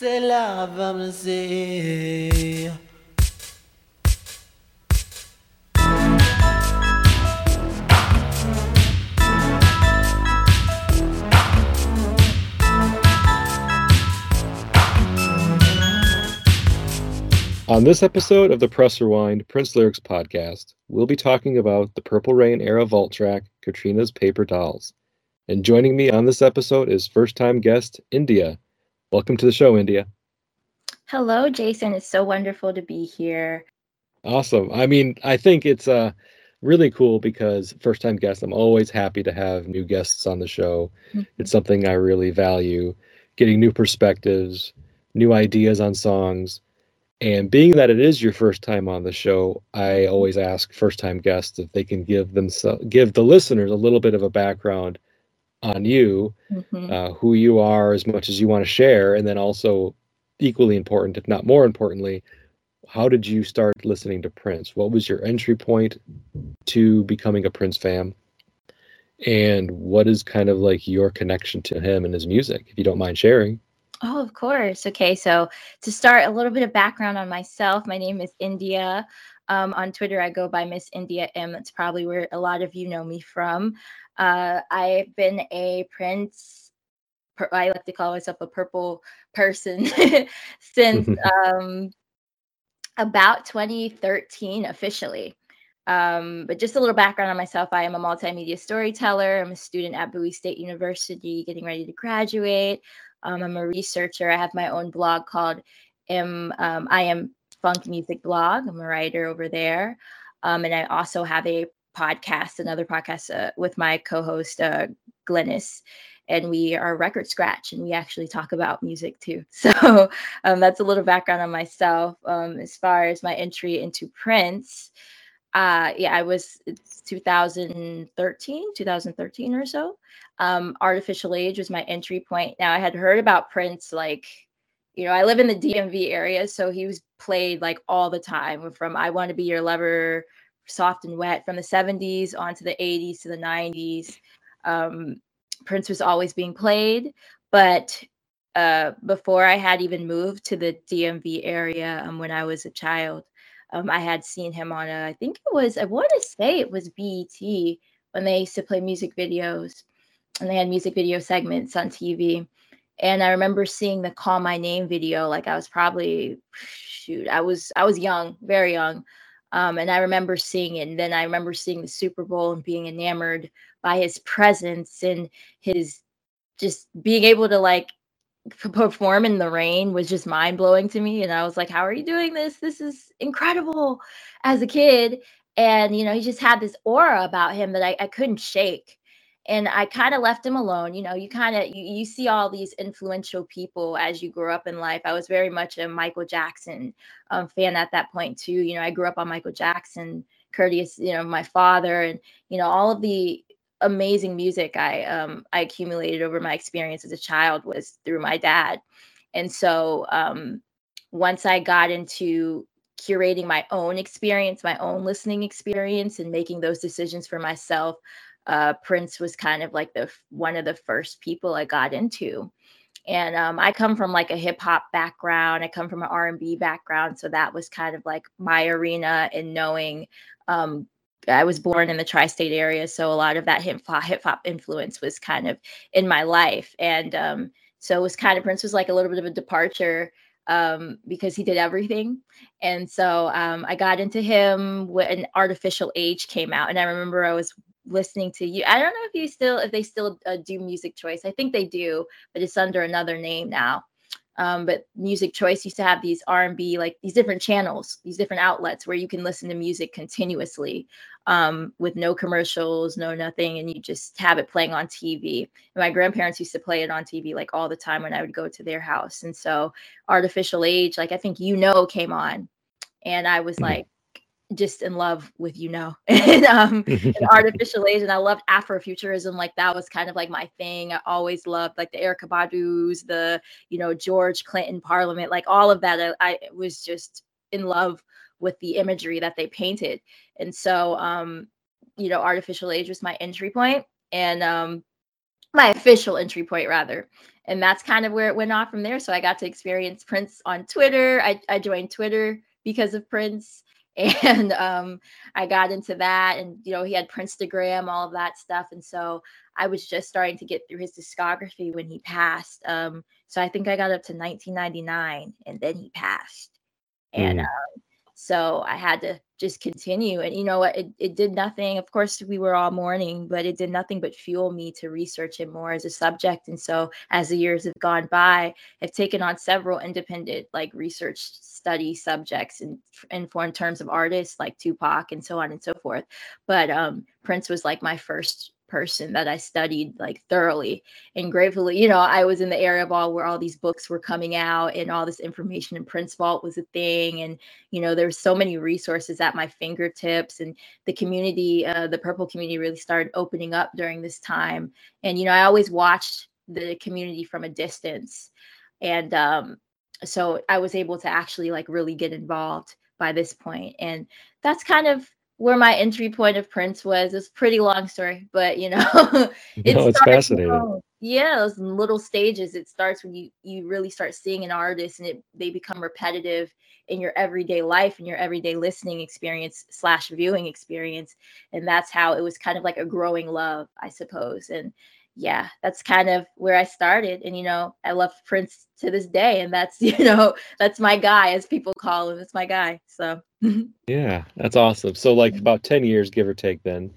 C'est la musique. On this episode of the Press Rewind Prince Lyrics podcast, we'll be talking about the Purple Rain era vault track, Katrina's Paper Dolls. And joining me on this episode is first time guest, India. Welcome to the show, India. Hello, Jason. It's so wonderful to be here. Awesome. I mean, I think it's uh, really cool because first time guests, I'm always happy to have new guests on the show. Mm-hmm. It's something I really value getting new perspectives, new ideas on songs. And being that it is your first time on the show, I always ask first time guests if they can give them give the listeners a little bit of a background on you, Mhm. uh, who you are as much as you want to share, and then also equally important, if not more importantly, how did you start listening to Prince? What was your entry point to becoming a Prince fan? And what is kind of like your connection to him and his music, if you don't mind sharing? Oh, of course. Okay, so to start, a little bit of background on myself. My name is India. Um, on Twitter, I go by Miss India M. That's probably where a lot of you know me from. Uh, I've been a Prince. I like to call myself a purple person since um, about 2013 officially. Um, but just a little background on myself I am a multimedia storyteller. I'm a student at Bowie State University, getting ready to graduate. Um, I'm a researcher. I have my own blog called M, um, I Am Funk Music Blog. I'm a writer over there. Um, and I also have a podcast, another podcast uh, with my co host, uh, Glennis. And we are Record Scratch, and we actually talk about music too. So um, that's a little background on myself. Um, as far as my entry into Prince, uh, yeah, I was it's 2013, 2013 or so. Um, Art Official Age was my entry point. Now I had heard about Prince, like, you know, I live in the DMV area, so he was played like all the time from I Want to Be Your Lover, Soft and Wet, from the 70s onto the 80s to the 90s. Um, Prince was always being played, but uh, before I had even moved to the DMV area um, when I was a child, um, I had seen him on a, I think it was, I want to say it was BET when they used to play music videos and they had music video segments on TV. And I remember seeing the Call My Name video, like I was probably, shoot, I was, I was young, very young. Um, and I remember seeing it. And then I remember seeing the Super Bowl and being enamored by his presence and his just being able to like perform in the rain was just mind blowing to me. And I was like, how are you doing this? This is incredible as a kid. And, you know, he just had this aura about him that I, I couldn't shake. And I kind of left him alone. You know, you kind of you, you see all these influential people as you grow up in life. I was very much a Michael Jackson um, fan at that point too. You know, I grew up on Michael Jackson, courteous, you know, my father, and you know, all of the amazing music I um, I accumulated over my experience as a child was through my dad. And so um, once I got into curating my own experience, my own listening experience, and making those decisions for myself, uh, Prince was kind of like the one of the first people I got into. And um, I come from like a hip hop background. I come from an R and B background, so that was kind of like my arena and knowing um, I was born in the tri-state area, so a lot of that hip hop hip hop influence was kind of in my life, and um, so it was kind of Prince was like a little bit of a departure um, because he did everything, and so um, I got into him when Art Official Age came out, and I remember I was listening to you. I don't know if you still if they still uh, do Music Choice. I think they do, but it's under another name now. Um, but Music Choice used to have these R&B, like these different channels, these different outlets where you can listen to music continuously um, with no commercials, no nothing, and you just have it playing on TV. And my grandparents used to play it on TV like all the time when I would go to their house. And so Art Official Age, like I think You Know came on, and I was Mhm. like just in love with You Know and um, and Art Official Age and i loved afrofuturism like that was kind of like my thing i always loved like the erykah badu's the you know george clinton parliament like all of that i, I was just in love with the imagery that they painted and so um you know Art Official Age was my entry point and um my official entry point rather and that's kind of where it went off from there. So I got to experience Prince on Twitter. I, I joined Twitter because of Prince. And um, I got into that, and you know, he had Prince Princegram, all of that stuff. And so I was just starting to get through his discography when he passed. Um, so I think I got up to 1999, and then he passed. And mm. um, so I had to just continue. And you know what? It, it did nothing. Of course, we were all mourning, but it did nothing but fuel me to research it more as a subject. And so as the years have gone by, I've taken on several independent like research study subjects and in, in terms of artists like Tupac and so on and so forth. But um, Prince was like my first person that I studied like thoroughly and gratefully, you know, I was in the area of all where all these books were coming out and all this information in Prince Vault was a thing. And, you know, there's so many resources at my fingertips and the community, uh, the purple community really started opening up during this time. And, you know, I always watched the community from a distance. And um, so I was able to actually like really get involved by this point. And that's kind of where my entry point of Prince was. It's pretty long story, but you know, it no, it's fascinating. Know, yeah, those little stages. It starts when you you really start seeing an artist, and it they become repetitive in your everyday life and your everyday listening experience slash viewing experience, and that's how it was kind of like a growing love, I suppose. And yeah, that's kind of where I started. And, you know, I love Prince to this day. And that's, you know, that's my guy, as people call him. It's my guy. So, yeah, that's awesome. So, like mm-hmm. about 10 years, give or take, then.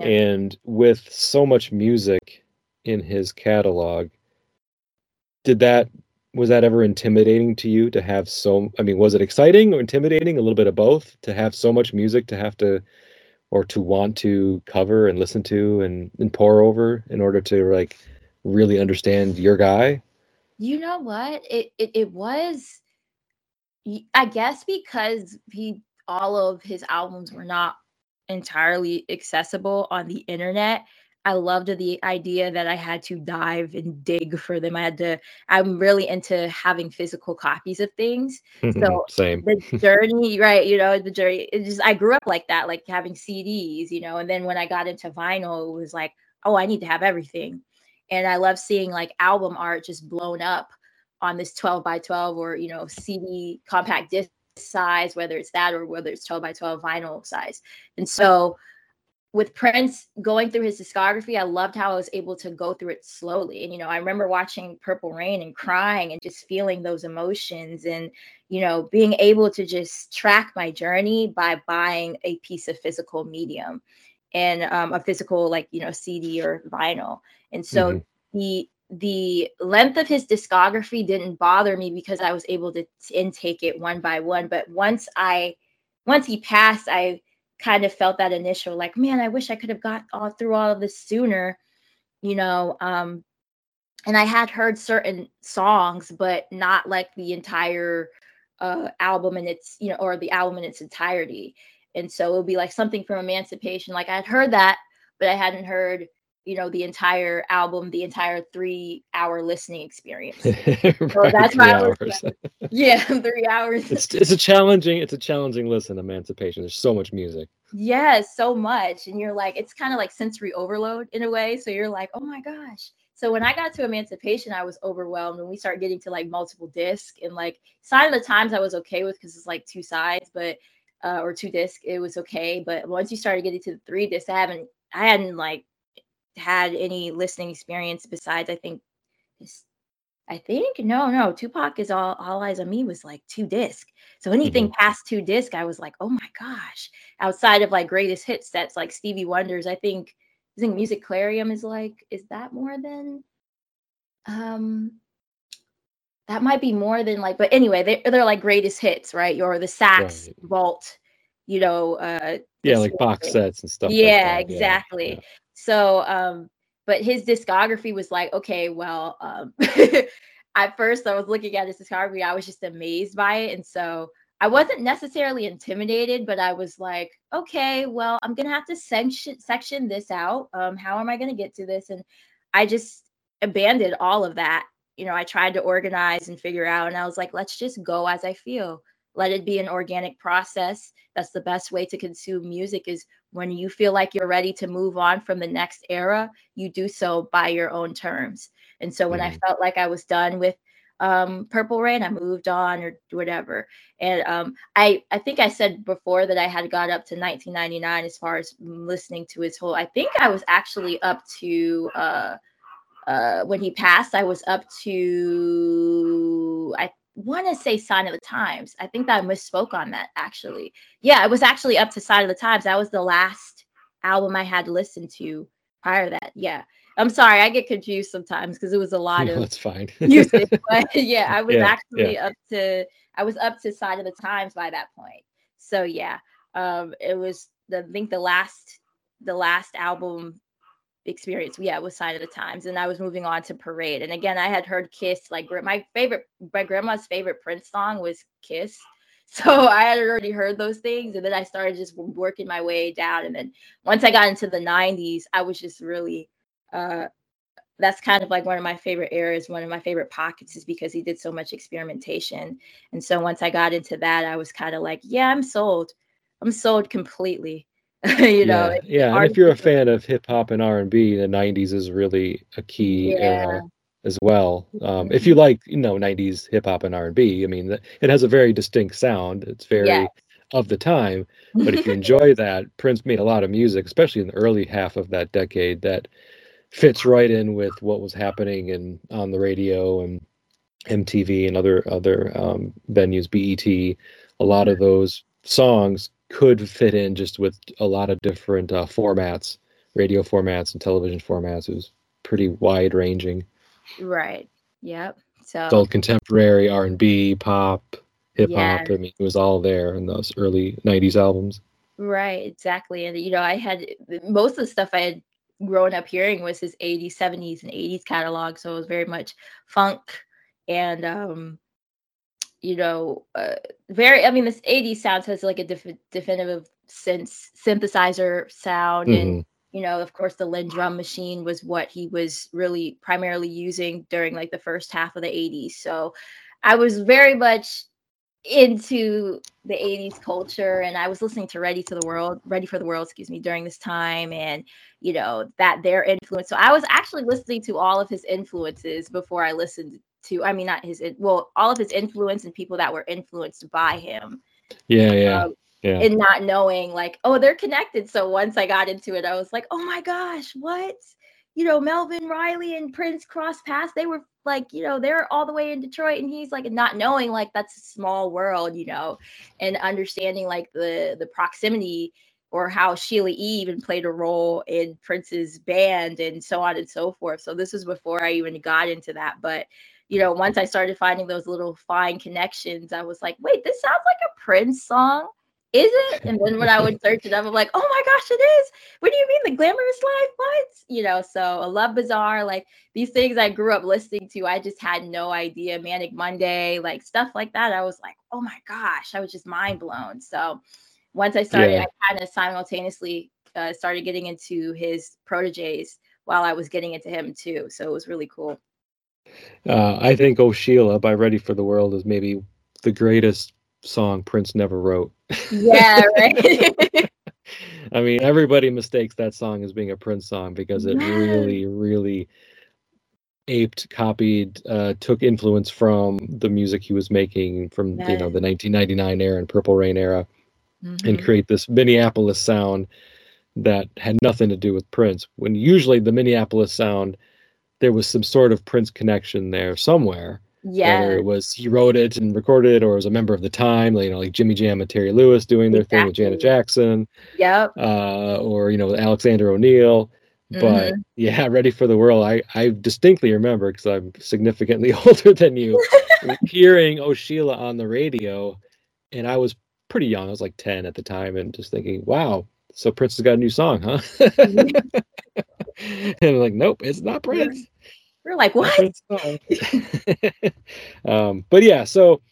Yeah. And with so much music in his catalog, did that, was that ever intimidating to you to have so, I mean, was it exciting or intimidating? A little bit of both to have so much music to have to or to want to cover and listen to and, and pour over in order to like really understand your guy? You know what? It it, it was I guess because he all of his albums were not entirely accessible on the internet. I loved the idea that I had to dive and dig for them. I had to, I'm really into having physical copies of things. Mm-hmm. So same the journey, right? You know, the journey, it just, I grew up like that, like having CDs, you know, and then when I got into vinyl, it was like, oh, I need to have everything. And I love seeing like album art just blown up on this 12 by 12 or, you know, CD compact disc size, whether it's that or whether it's 12 by 12 vinyl size. And so, with Prince going through his discography, I loved how I was able to go through it slowly. And, you know, I remember watching Purple Rain and crying and just feeling those emotions and, you know, being able to just track my journey by buying a piece of physical medium and um, a physical, like, you know, CD or vinyl. And so mm-hmm. the, the length of his discography didn't bother me because I was able to intake it one by one. But once I, once he passed, I, kind of felt that initial like man i wish i could have got all through all of this sooner you know um and i had heard certain songs but not like the entire uh album and its you know or the album in its entirety. And so it would be like something from emancipation. Like i had heard that but i hadn't heard you know the entire album the entire three hour listening experience right, so that's why I yeah three hours it's, it's a challenging it's a challenging listen emancipation there's so much music yes yeah, so much and you're like it's kind of like sensory overload in a way so you're like oh my gosh so when I got to Emancipation, I was overwhelmed. When we start getting to like multiple discs and like Sign of the Times, I was okay with because it's like two sides, but uh, or two disc, it was okay. But once you started getting to the three discs, I haven't, I hadn't like had any listening experience besides I think this I think no, no. Tupac is all all eyes on me was like two disc. So anything mm-hmm. past two disc, I was like, oh my gosh. Outside of like greatest hit sets like Stevie Wonder's, I think I think Musiquarium is like, is that more than um that might be more than like, but anyway, they they're like greatest hits, right? Or the sax right. vault, you know, uh yeah, like box sets and stuff. Yeah, like exactly. Yeah. So, um, but his discography was like, okay, well, um, at first I was looking at his discography, I was just amazed by it. And so I wasn't necessarily intimidated, but I was like, okay, well, I'm gonna have to section section this out. Um, how am I gonna get to this? And I just abandoned all of that. You know, I tried to organize and figure out, and I was like, let's just go as I feel. Let it be an organic process. That's the best way to consume music is when you feel like you're ready to move on from the next era, you do so by your own terms. And so when mm-hmm. I felt like I was done with um, Purple Rain, I moved on or whatever. And um, I I think I said before that I had got up to 1999 as far as listening to his whole. I think I was actually up to uh, uh, when he passed. I was up to I want to say Sign of the Times. I think that I misspoke on that actually. Yeah, it was actually up to Sign of the Times. That was the last album I had listened to prior to that. Yeah. I'm sorry, I get confused sometimes because it was a lot no, of that's fine. music. But yeah, I was yeah, actually yeah. up to I was up to Sign of the Times by that point. So yeah, um, it was the I think the last the last album experience yeah was sign of the times and i was moving on to parade and again i had heard kiss like my favorite my grandma's favorite prince song was kiss so i had already heard those things and then i started just working my way down and then once i got into the 90s i was just really uh that's kind of like one of my favorite eras one of my favorite pockets is because he did so much experimentation and so once i got into that i was kind of like yeah i'm sold. I'm sold completely you know yeah, yeah. and if you're a fan of hip hop and r&b the 90s is really a key yeah. era as well um, if you mm-hmm. like you know 90s hip hop and r&b i mean it has a very distinct sound it's very yeah. of the time but if you enjoy that prince made a lot of music especially in the early half of that decade that fits right in with what was happening in on the radio and mtv and other other um, venues bet a lot of those songs could fit in just with a lot of different uh, formats, radio formats and television formats. It was pretty wide ranging. Right. Yep. So old contemporary R and B, pop, hip hop. Yeah. I mean, it was all there in those early '90s albums. Right. Exactly. And you know, I had most of the stuff I had grown up hearing was his 80s, 70s, and 80s catalog. So it was very much funk and um you know, uh, very. I mean, this 80s sound has like a def- definitive sense synthesizer sound, mm-hmm. and you know, of course, the Linn drum machine was what he was really primarily using during like the first half of the 80s. So, I was very much into the 80s culture and I was listening to Ready to the World, Ready for the World, excuse me, during this time and you know that their influence. So I was actually listening to all of his influences before I listened to i mean not his well all of his influence and people that were influenced by him yeah yeah um, yeah and not knowing like oh they're connected so once i got into it i was like oh my gosh what you know melvin riley and prince cross paths they were like you know they're all the way in detroit and he's like not knowing like that's a small world you know and understanding like the the proximity or how Sheila E. even played a role in Prince's band and so on and so forth. So this was before I even got into that. But you know, once I started finding those little fine connections, I was like, wait, this sounds like a Prince song. Is it? And then when I would search it up, I'm like, oh my gosh, it is. What do you mean the glamorous life? What? You know, so a love bizarre, like these things I grew up listening to, I just had no idea. Manic Monday, like stuff like that. I was like, oh my gosh, I was just mind blown. So once I started, yeah. I kind of simultaneously uh, started getting into his proteges while I was getting into him too. So it was really cool. Uh, I think "Oh Sheila" by Ready for the World is maybe the greatest song Prince never wrote. Yeah, right. I mean, everybody mistakes that song as being a Prince song because it yeah. really, really aped, copied, uh, took influence from the music he was making from yeah. you know the 1999 era and Purple Rain era, mm-hmm. and create this Minneapolis sound that had nothing to do with Prince. When usually the Minneapolis sound there was some sort of Prince connection there somewhere. Yeah. Whether it was he wrote it and recorded it, or was a member of the time, you know, like Jimmy Jam and Terry Lewis doing their exactly. thing with Janet Jackson. Yep. Uh, or you know, Alexander O'Neal. But mm-hmm. yeah, Ready for the World. I I distinctly remember because I'm significantly older than you, hearing Oh Sheila on the radio, and I was pretty young. I was like ten at the time, and just thinking, wow, so Prince has got a new song, huh? And like, nope, it's not Prince. We're like, what? um, but yeah, so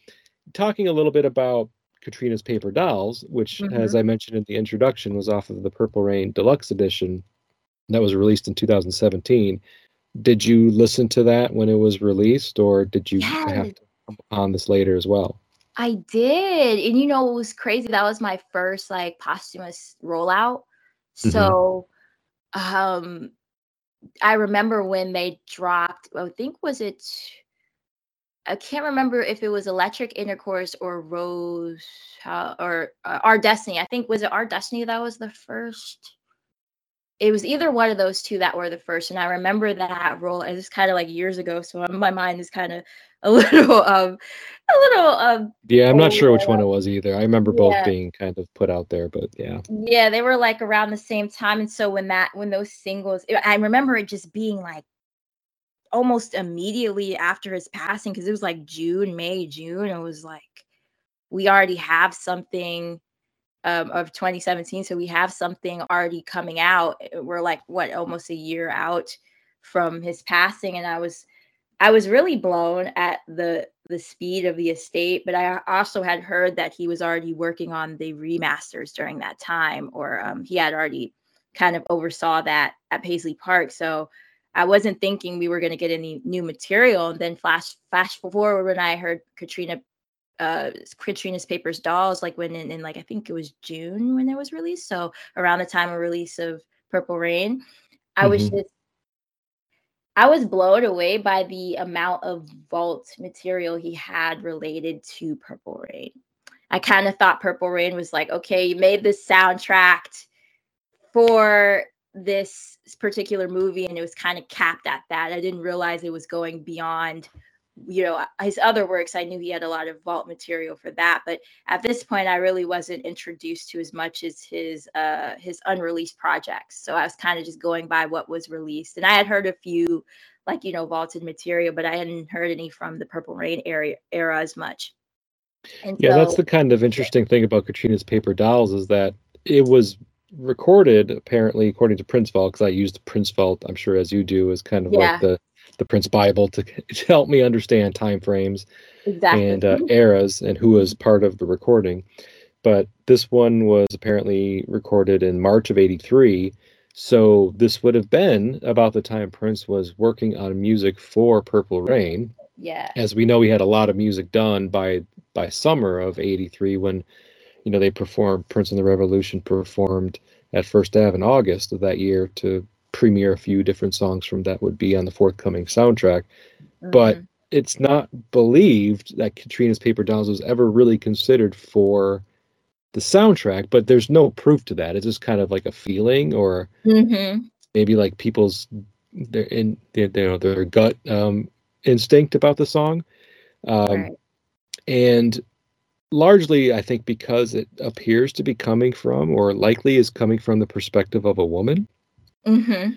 talking a little bit about Katrina's Paper Dolls, which, mm-hmm. as I mentioned in the introduction, was off of the Purple Rain Deluxe Edition that was released in 2017. Did you listen to that when it was released, or did you yes. have to come on this later as well? I did. And you know, it was crazy. That was my first like posthumous rollout. Mm-hmm. So um I remember when they dropped, I think was it I can't remember if it was Electric Intercourse or Rose uh, or uh, Our Destiny. I think was it Our Destiny that was the first. It was either one of those two that were the first, and I remember that role. It was kind of like years ago, so my mind is kind of a little, um, a little, um. Yeah, I'm not sure which one it was either. I remember both yeah. being kind of put out there, but yeah. Yeah, they were like around the same time, and so when that when those singles, I remember it just being like almost immediately after his passing because it was like June, May, June. It was like we already have something um, of 2017, so we have something already coming out. Eh, we're like what almost a year out from his passing, and I was I was really blown at the the speed of the estate, but I also had heard that he was already working on the remasters during that time, or um, he had already kind of oversaw that at Paisley Park. So I wasn't thinking we were going to get any new material. And then flash flash forward when I heard Katrina uh Katrina's Papers Dolls, like when in, in like I think it was June when it was released. So around the time of release of Purple Rain, I mm-hmm. was just I was blown away by the amount of vault material he had related to Purple Rain. I kind of thought Purple Rain was like, okay, you made this soundtrack for this particular movie and it was kind of capped at that. I didn't realize it was going beyond you know his other works i knew he had a lot of vault material for that but at this point i really wasn't introduced to as much as his uh his unreleased projects so i was kind of just going by what was released and i had heard a few like you know vaulted material but i hadn't heard any from the purple rain era era as much and yeah so, that's the kind of interesting thing about katrina's paper dolls is that it was recorded apparently according to Prince Vault because I use the Prince Vault I'm sure as you do as kind of yeah. like the the Prince Bible to, to help me understand time frames exactly. and uh, eras and who was part of the recording. But this one was apparently recorded in March of 83. So this would have been about the time Prince was working on music for Purple Rain. Yeah. As we know, he had a lot of music done by by summer of 83 when you know, they performed Prince and the Revolution performed at First Ave in August of that year to premiere a few different songs from that would be on the forthcoming soundtrack. Mm-hmm. But it's not believed that Katrina's Paper Dolls was ever really considered for the soundtrack, but there's no proof to that. It's just kind of like a feeling or mm-hmm. maybe like people's their in their, know their gut um, instinct about the song. Um, right. And largely i think because it appears to be coming from or likely is coming from the perspective of a woman mm-hmm.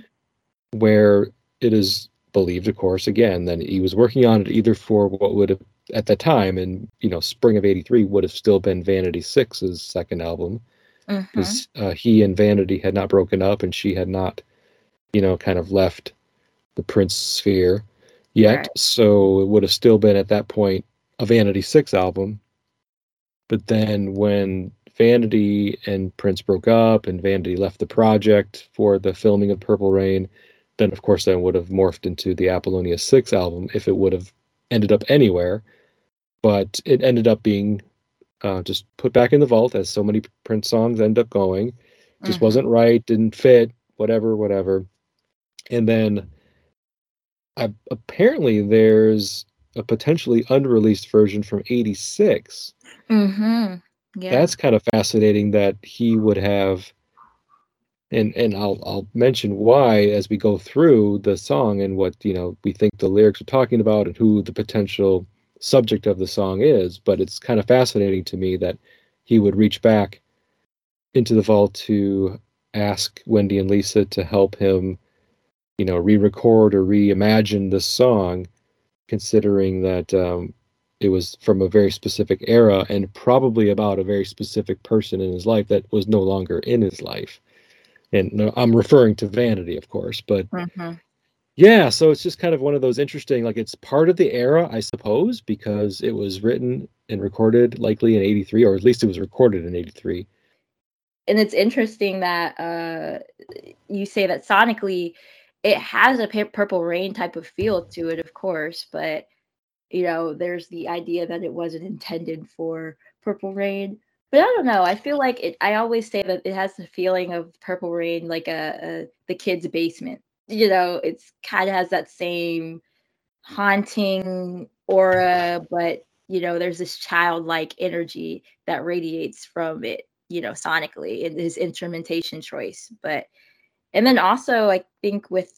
where it is believed of course again that he was working on it either for what would have at the time in you know spring of 83 would have still been vanity six's second album because mm-hmm. uh, he and vanity had not broken up and she had not you know kind of left the prince sphere yet right. so it would have still been at that point a vanity six album but then when Vanity and Prince broke up and Vanity left the project for the filming of Purple Rain, then of course that would have morphed into the Apollonia 6 album if it would have ended up anywhere. But it ended up being uh, just put back in the vault as so many Prince songs end up going. Just mm-hmm. wasn't right, didn't fit, whatever, whatever. And then I, apparently there's a potentially unreleased version from 86 Mm-hmm. Yeah. That's kind of fascinating that he would have and and I'll I'll mention why as we go through the song and what you know we think the lyrics are talking about and who the potential subject of the song is but it's kind of fascinating to me that he would reach back into the vault to ask Wendy and Lisa to help him you know re-record or reimagine this song considering that um, it was from a very specific era and probably about a very specific person in his life that was no longer in his life. And I'm referring to vanity, of course, but mm-hmm. yeah, so it's just kind of one of those interesting, like it's part of the era, I suppose, because it was written and recorded likely in 83, or at least it was recorded in 83. And it's interesting that uh, you say that sonically it has a purple rain type of feel to it, of course, but you know, there's the idea that it wasn't intended for Purple Rain. But I don't know. I feel like it. I always say that it has the feeling of Purple Rain, like a, a the kid's basement. you know, it's kind of has that same haunting aura, but you know, there's this childlike energy that radiates from it, you know, sonically in his instrumentation choice. But and then also I think with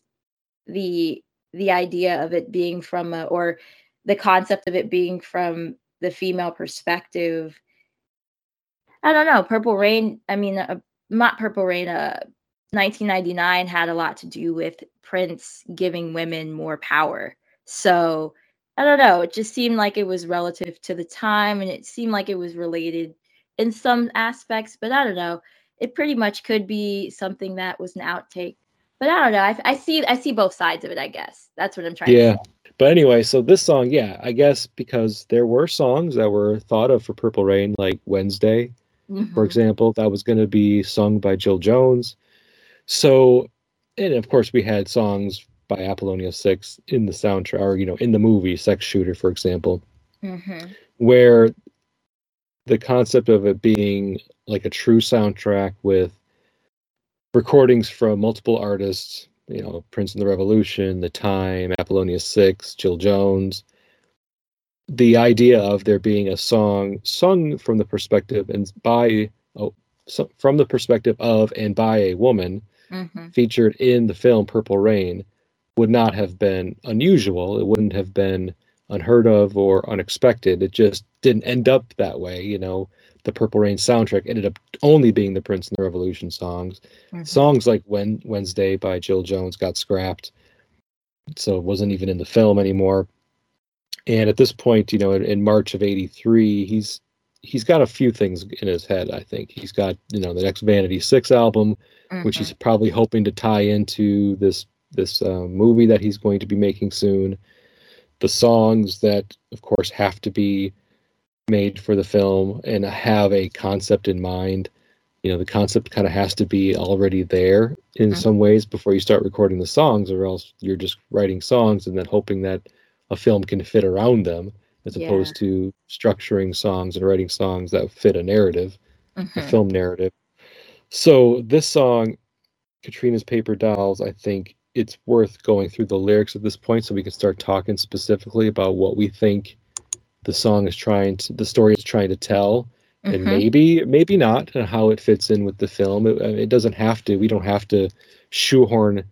the the idea of it being from a, or the concept of it being from the female perspective. I don't know. Purple Rain, I mean, uh, not Purple Rain, uh, 1999 had a lot to do with Prince giving women more power. So I don't know. It just seemed like it was relative to the time and it seemed like it was related in some aspects, but I don't know. It pretty much could be something that was an outtake. But I don't know. I, I see I see both sides of it, I guess. That's what I'm trying yeah. to say. But anyway, so this song, yeah, I guess because there were songs that were thought of for Purple Rain, like Wednesday, mm-hmm. for example, that was going to be sung by Jill Jones. So, and of course, we had songs by Apollonia Six in the soundtrack, or you know, in the movie Sex Shooter, for example, mm-hmm. where the concept of it being like a true soundtrack with recordings from multiple artists, you know, Prince and the Revolution, The Time, Apollonia Six, Jill Jones. The idea of there being a song sung from the perspective and by oh, so from the perspective of and by a woman mm-hmm. featured in the film Purple Rain would not have been unusual. It wouldn't have been unheard of or unexpected. It just didn't end up that way. You know, the Purple Rain soundtrack ended up only being the Prince and the Revolution songs. Mm-hmm. Songs like When Wednesday by Jill Jones got scrapped, so it wasn't even in the film anymore. And at this point, you know, in, in March of '83, he's he's got a few things in his head. I think he's got you know the next Vanity Six album, mm-hmm. which he's mm-hmm. probably hoping to tie into this this uh, movie that he's going to be making soon. The songs that, of course, have to be made for the film and have a concept in mind. You know, the concept kind of has to be already there in mm-hmm. some ways before you start recording the songs, or else you're just writing songs and then hoping that a film can fit around them as yeah. opposed to structuring songs and writing songs that fit a narrative, mm-hmm. a film narrative. So this song, Katrina's Paper Dolls, I think it's worth going through the lyrics at this point so we can start talking specifically about what we think the song is trying to the story is trying to tell mm-hmm. and maybe maybe not and how it fits in with the film it, it doesn't have to we don't have to shoehorn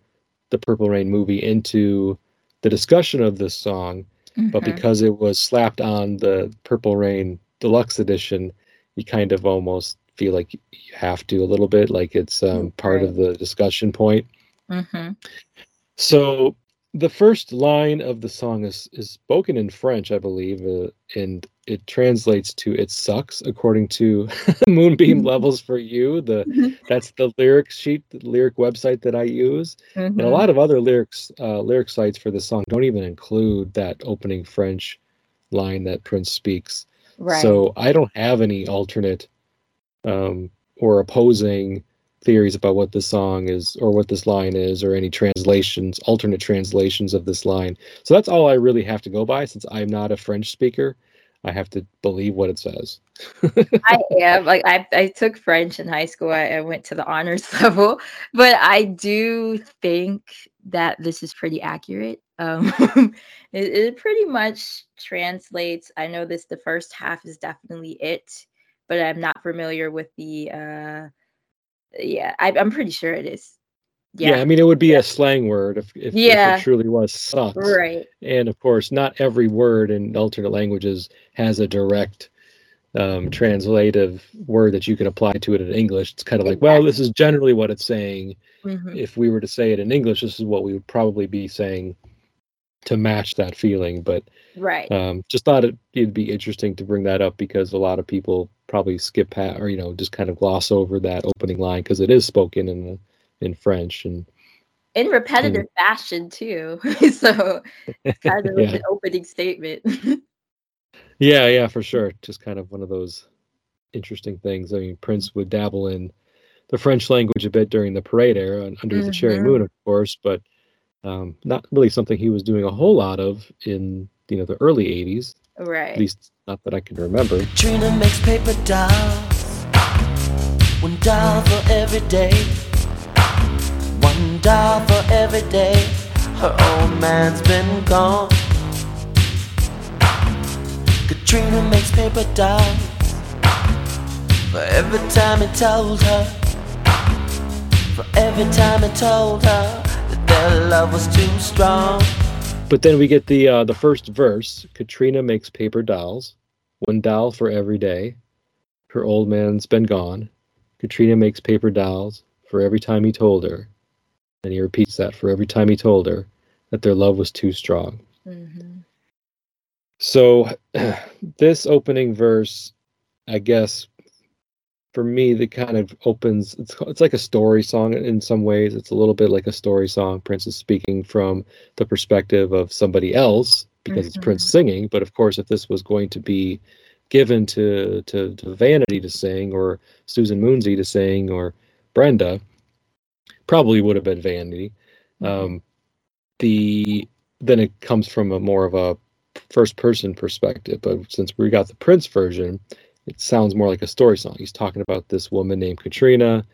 the purple rain movie into the discussion of this song mm-hmm. but because it was slapped on the purple rain deluxe edition you kind of almost feel like you have to a little bit like it's um, part right. of the discussion point mm-hmm. so the first line of the song is is spoken in French, I believe, uh, and it translates to "It sucks," according to Moonbeam Levels for You. The that's the lyric sheet, the lyric website that I use, mm-hmm. and a mm-hmm. lot of other lyrics uh, lyric sites for the song don't even include that opening French line that Prince speaks. Right. So I don't have any alternate um, or opposing theories about what this song is or what this line is or any translations alternate translations of this line. So that's all i really have to go by since i'm not a french speaker. I have to believe what it says. I am. Like I, I took french in high school. I, I went to the honors level. But i do think that this is pretty accurate. Um it, it pretty much translates. I know this the first half is definitely it but i'm not familiar with the uh yeah, I, am pretty sure it is. Yeah. yeah. I mean, it would be a slang word if, if, yeah. if it truly was sucks. Right. And of course, not every word in alternate languages has a direct um, translative word that you can apply to it in English. It's kind of like, well, this is generally what it's saying. Mm-hmm. If we were to say it in English, this is what we would probably be saying to match that feeling. But right, um, just thought it'd be interesting to bring that up because a lot of people probably skip past or you know just kind of gloss over that opening line because it is spoken in in French and in repetitive and, fashion too. so kind of yeah. an opening statement. yeah, yeah, for sure. Just kind of one of those interesting things. I mean, Prince would dabble in the French language a bit during the parade era and under mm-hmm. the cherry mm-hmm. moon, of course, but um, not really something he was doing a whole lot of in you know the early 80s right at least not that i can remember trina makes paper dolls one doll for every day One doll for every day. Her old man's been gone. Katrina makes paper dolls. For every time he told her. For every time he told her that their love was too strong. But then we get the uh, the first verse. Katrina makes paper dolls, one doll for every day. Her old man's been gone. Katrina makes paper dolls for every time he told her. And he repeats that for every time he told her that their love was too strong. Mm-hmm. So this opening verse, I guess, for me, that kind of opens. It's it's like a story song in some ways. It's a little bit like a story song. Prince is speaking from the perspective of somebody else because it's Prince singing. But of course, if this was going to be given to to, to Vanity to sing or Susan Moonsie to sing or Brenda, probably would have been Vanity. Um, the then it comes from a more of a first person perspective. But since we got the Prince version, it sounds more like a story song. He's talking about this woman named Katrina,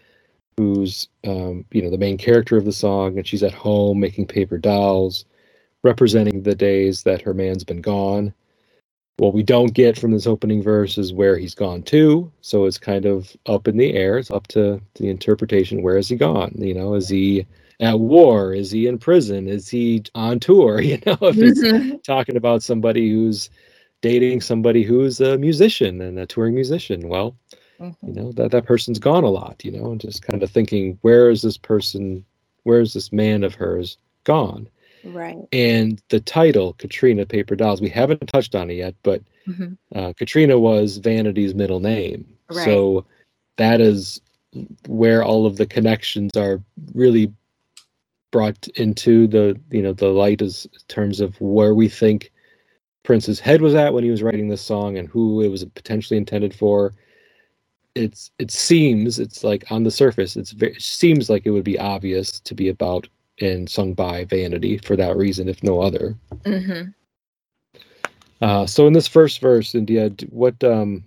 who's um, you know the main character of the song, and she's at home making paper dolls, representing the days that her man's been gone. What we don't get from this opening verse is where he's gone to, so it's kind of up in the air. It's up to the interpretation. Where has he gone? You know, is he at war? Is he in prison? Is he on tour? You know, if it's Mhm. talking about somebody who's dating somebody who's a musician and a touring musician. Well, you Mhm. know that that person's gone a lot. You know, and just kind of thinking, where is this person? Where is this man of hers gone? Right. And the title, Katrina Paper Dolls, we haven't touched on it yet, but Mhm. uh, Katrina was Vanity's middle name. Right. So that is where all of the connections are really brought into the you know the light as terms of where we think Prince's head was at when he was writing this song and who it was potentially intended for. It's it seems it's like on the surface it's very, it seems like it would be obvious to be about and sung by Vanity for that reason, if no other. Mhm. Uh, so in this first verse, India, what um,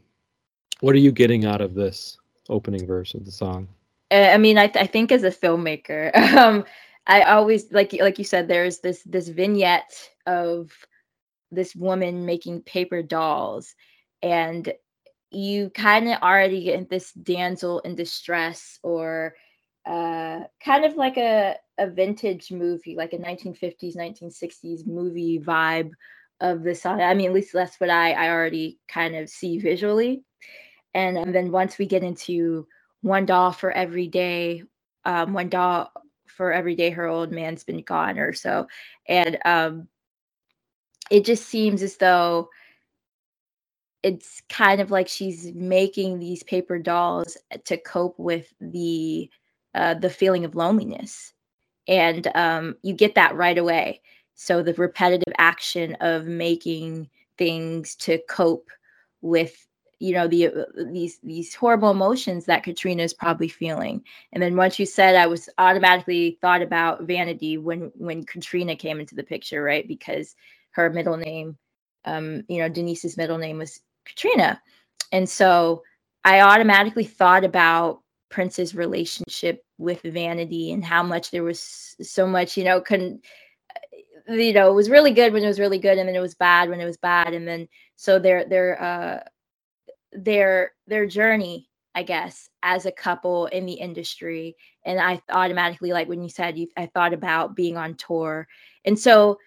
what are you getting out of this opening verse of the song? Uh, I mean, I, th- I think as a filmmaker, um, I always like like you said, there's this this vignette of this woman making paper dolls, and you kind of already get this damsel in distress or uh, kind of like a a vintage movie, like a 1950s, 1960s movie vibe of the song. I mean, at least that's what I I already kind of see visually. And, and then once we get into one doll for every day, um, one doll for every day her old man's been gone or so, and um, it just seems as though it's kind of like she's making these paper dolls to cope with the uh, the feeling of loneliness. And um, you get that right away. So the repetitive action of making things to cope with you know the uh, these these horrible emotions that katrina is probably feeling. And then once you said i was automatically thought about vanity when when katrina came into the picture right? Because her middle name um you know denise's middle name was katrina. And so i automatically thought about prince's relationship with vanity and how much there was so much you know couldn't you know it was really good when it was really good and then it was bad when it was bad and then so their their uh their their journey i guess as a couple in the industry and i automatically like when you said you i thought about being on tour. And so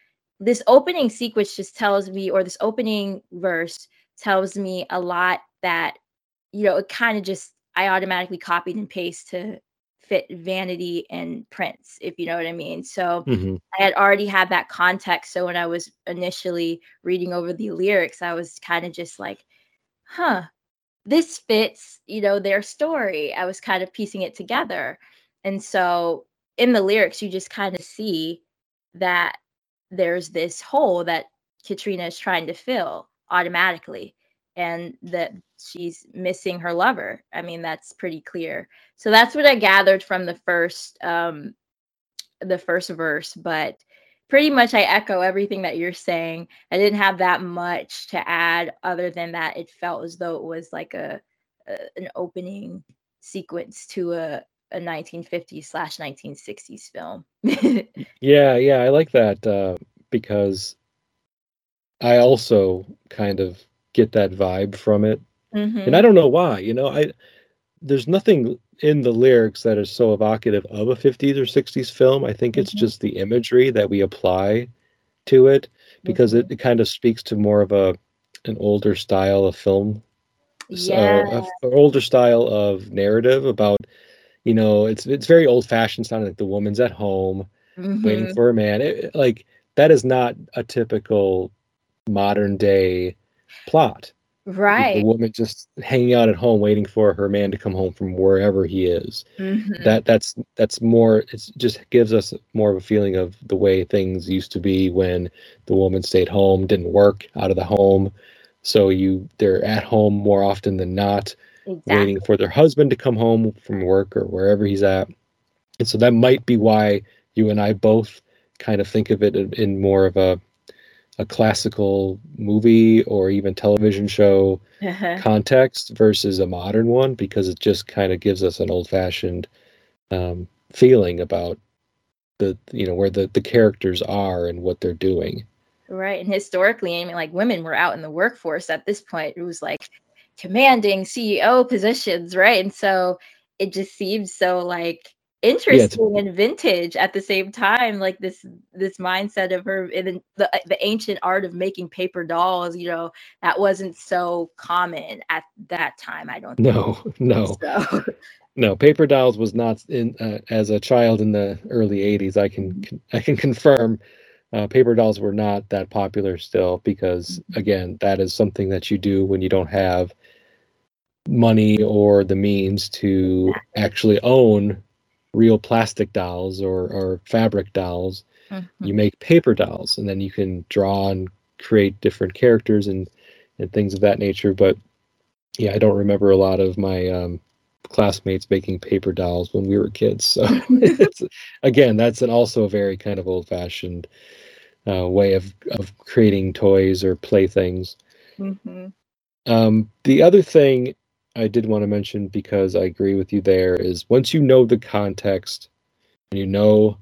this opening sequence just tells me or this opening verse tells me a lot that you know it kind of just i automatically copied and paste to fit vanity and prince, if you know what i mean so Mm-hmm. I had already had that context. So when I was initially reading over the lyrics, I was kind of just like, huh, this fits, you know, their story. I was kind of piecing it together. And so in the lyrics, you just kind of see that there's this hole that Katrina is trying to fill automatically and that she's missing her lover. I mean, that's pretty clear. So that's what I gathered from the first um the first verse, but pretty much I echo everything that you're saying. I didn't have that much to add other than that it felt as though it was like a, a an opening sequence to a a 1950s slash 1960s film. yeah, yeah, I like that uh, because I also kind of get that vibe from it, mm-hmm. and I don't know why. You know, I there's nothing in the lyrics that is so evocative of a 50s or 60s film. I think it's Mhm. just the imagery that we apply to it because it, Mhm. it kind of speaks to more of a an older style of film yeah. a- a older style of narrative about you know it's it's very old fashioned sounding like the woman's at home waiting Mhm. for a man it, it- like that is not a typical modern day plot Right. the woman just hanging out at home waiting for her man to come home from wherever he is Mhm. that that's that's more it just gives us more of a feeling of the way things used to be when the woman stayed home didn't work out of the home so you they're at home more often than not exactly. waiting for their husband to come home from work or wherever he's at and so that might be why you and i both kind of think of it in more of a a classical movie or even television show context versus a modern one because it just kind of gives us an old fashioned um, feeling about the you know where the the characters are and what they're doing Right. And historically, I mean, like women were out in the workforce at this point. It was like commanding CEO positions, right? And so it just seems so like interesting and vintage at the same time. Like this this mindset of her in the the ancient art of making paper dolls, you know, that wasn't so common at that time. I don't think. no no So no paper dolls was not in uh, as a child in the early 80s i can i can confirm uh, paper dolls were not that popular still because again that is something that you do when you don't have money or the means to actually own real plastic dolls or, or fabric dolls Mhm. you make paper dolls and then you can draw and create different characters and and things of that nature but yeah i don't remember a lot of my um, classmates making paper dolls when we were kids so it's, again that's an also a very kind of old fashioned uh, way of of creating toys or playthings Mhm. um, the other thing I did want to mention because I agree with you there is once you know the context and you know,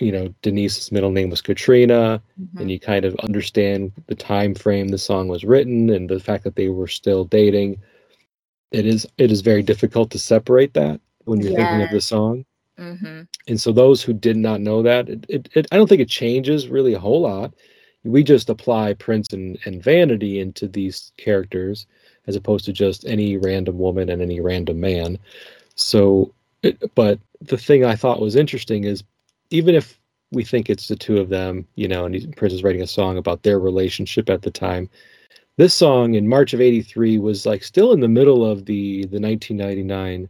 you know, Denise's middle name was Katrina, Mhm. and you kind of understand the time frame the song was written and the fact that they were still dating, it is it is very difficult to separate that when you're thinking of the song. Mhm. And so those who did not know that, it, it, it I don't think it changes really a whole lot. We just apply Prince and, and Vanity into these characters as opposed to just any random woman and any random man. So, but the thing I thought was interesting is even if we think it's the two of them, you know, and Prince is writing a song about their relationship at the time. This song in March of '83 was like still in the middle of the the 1999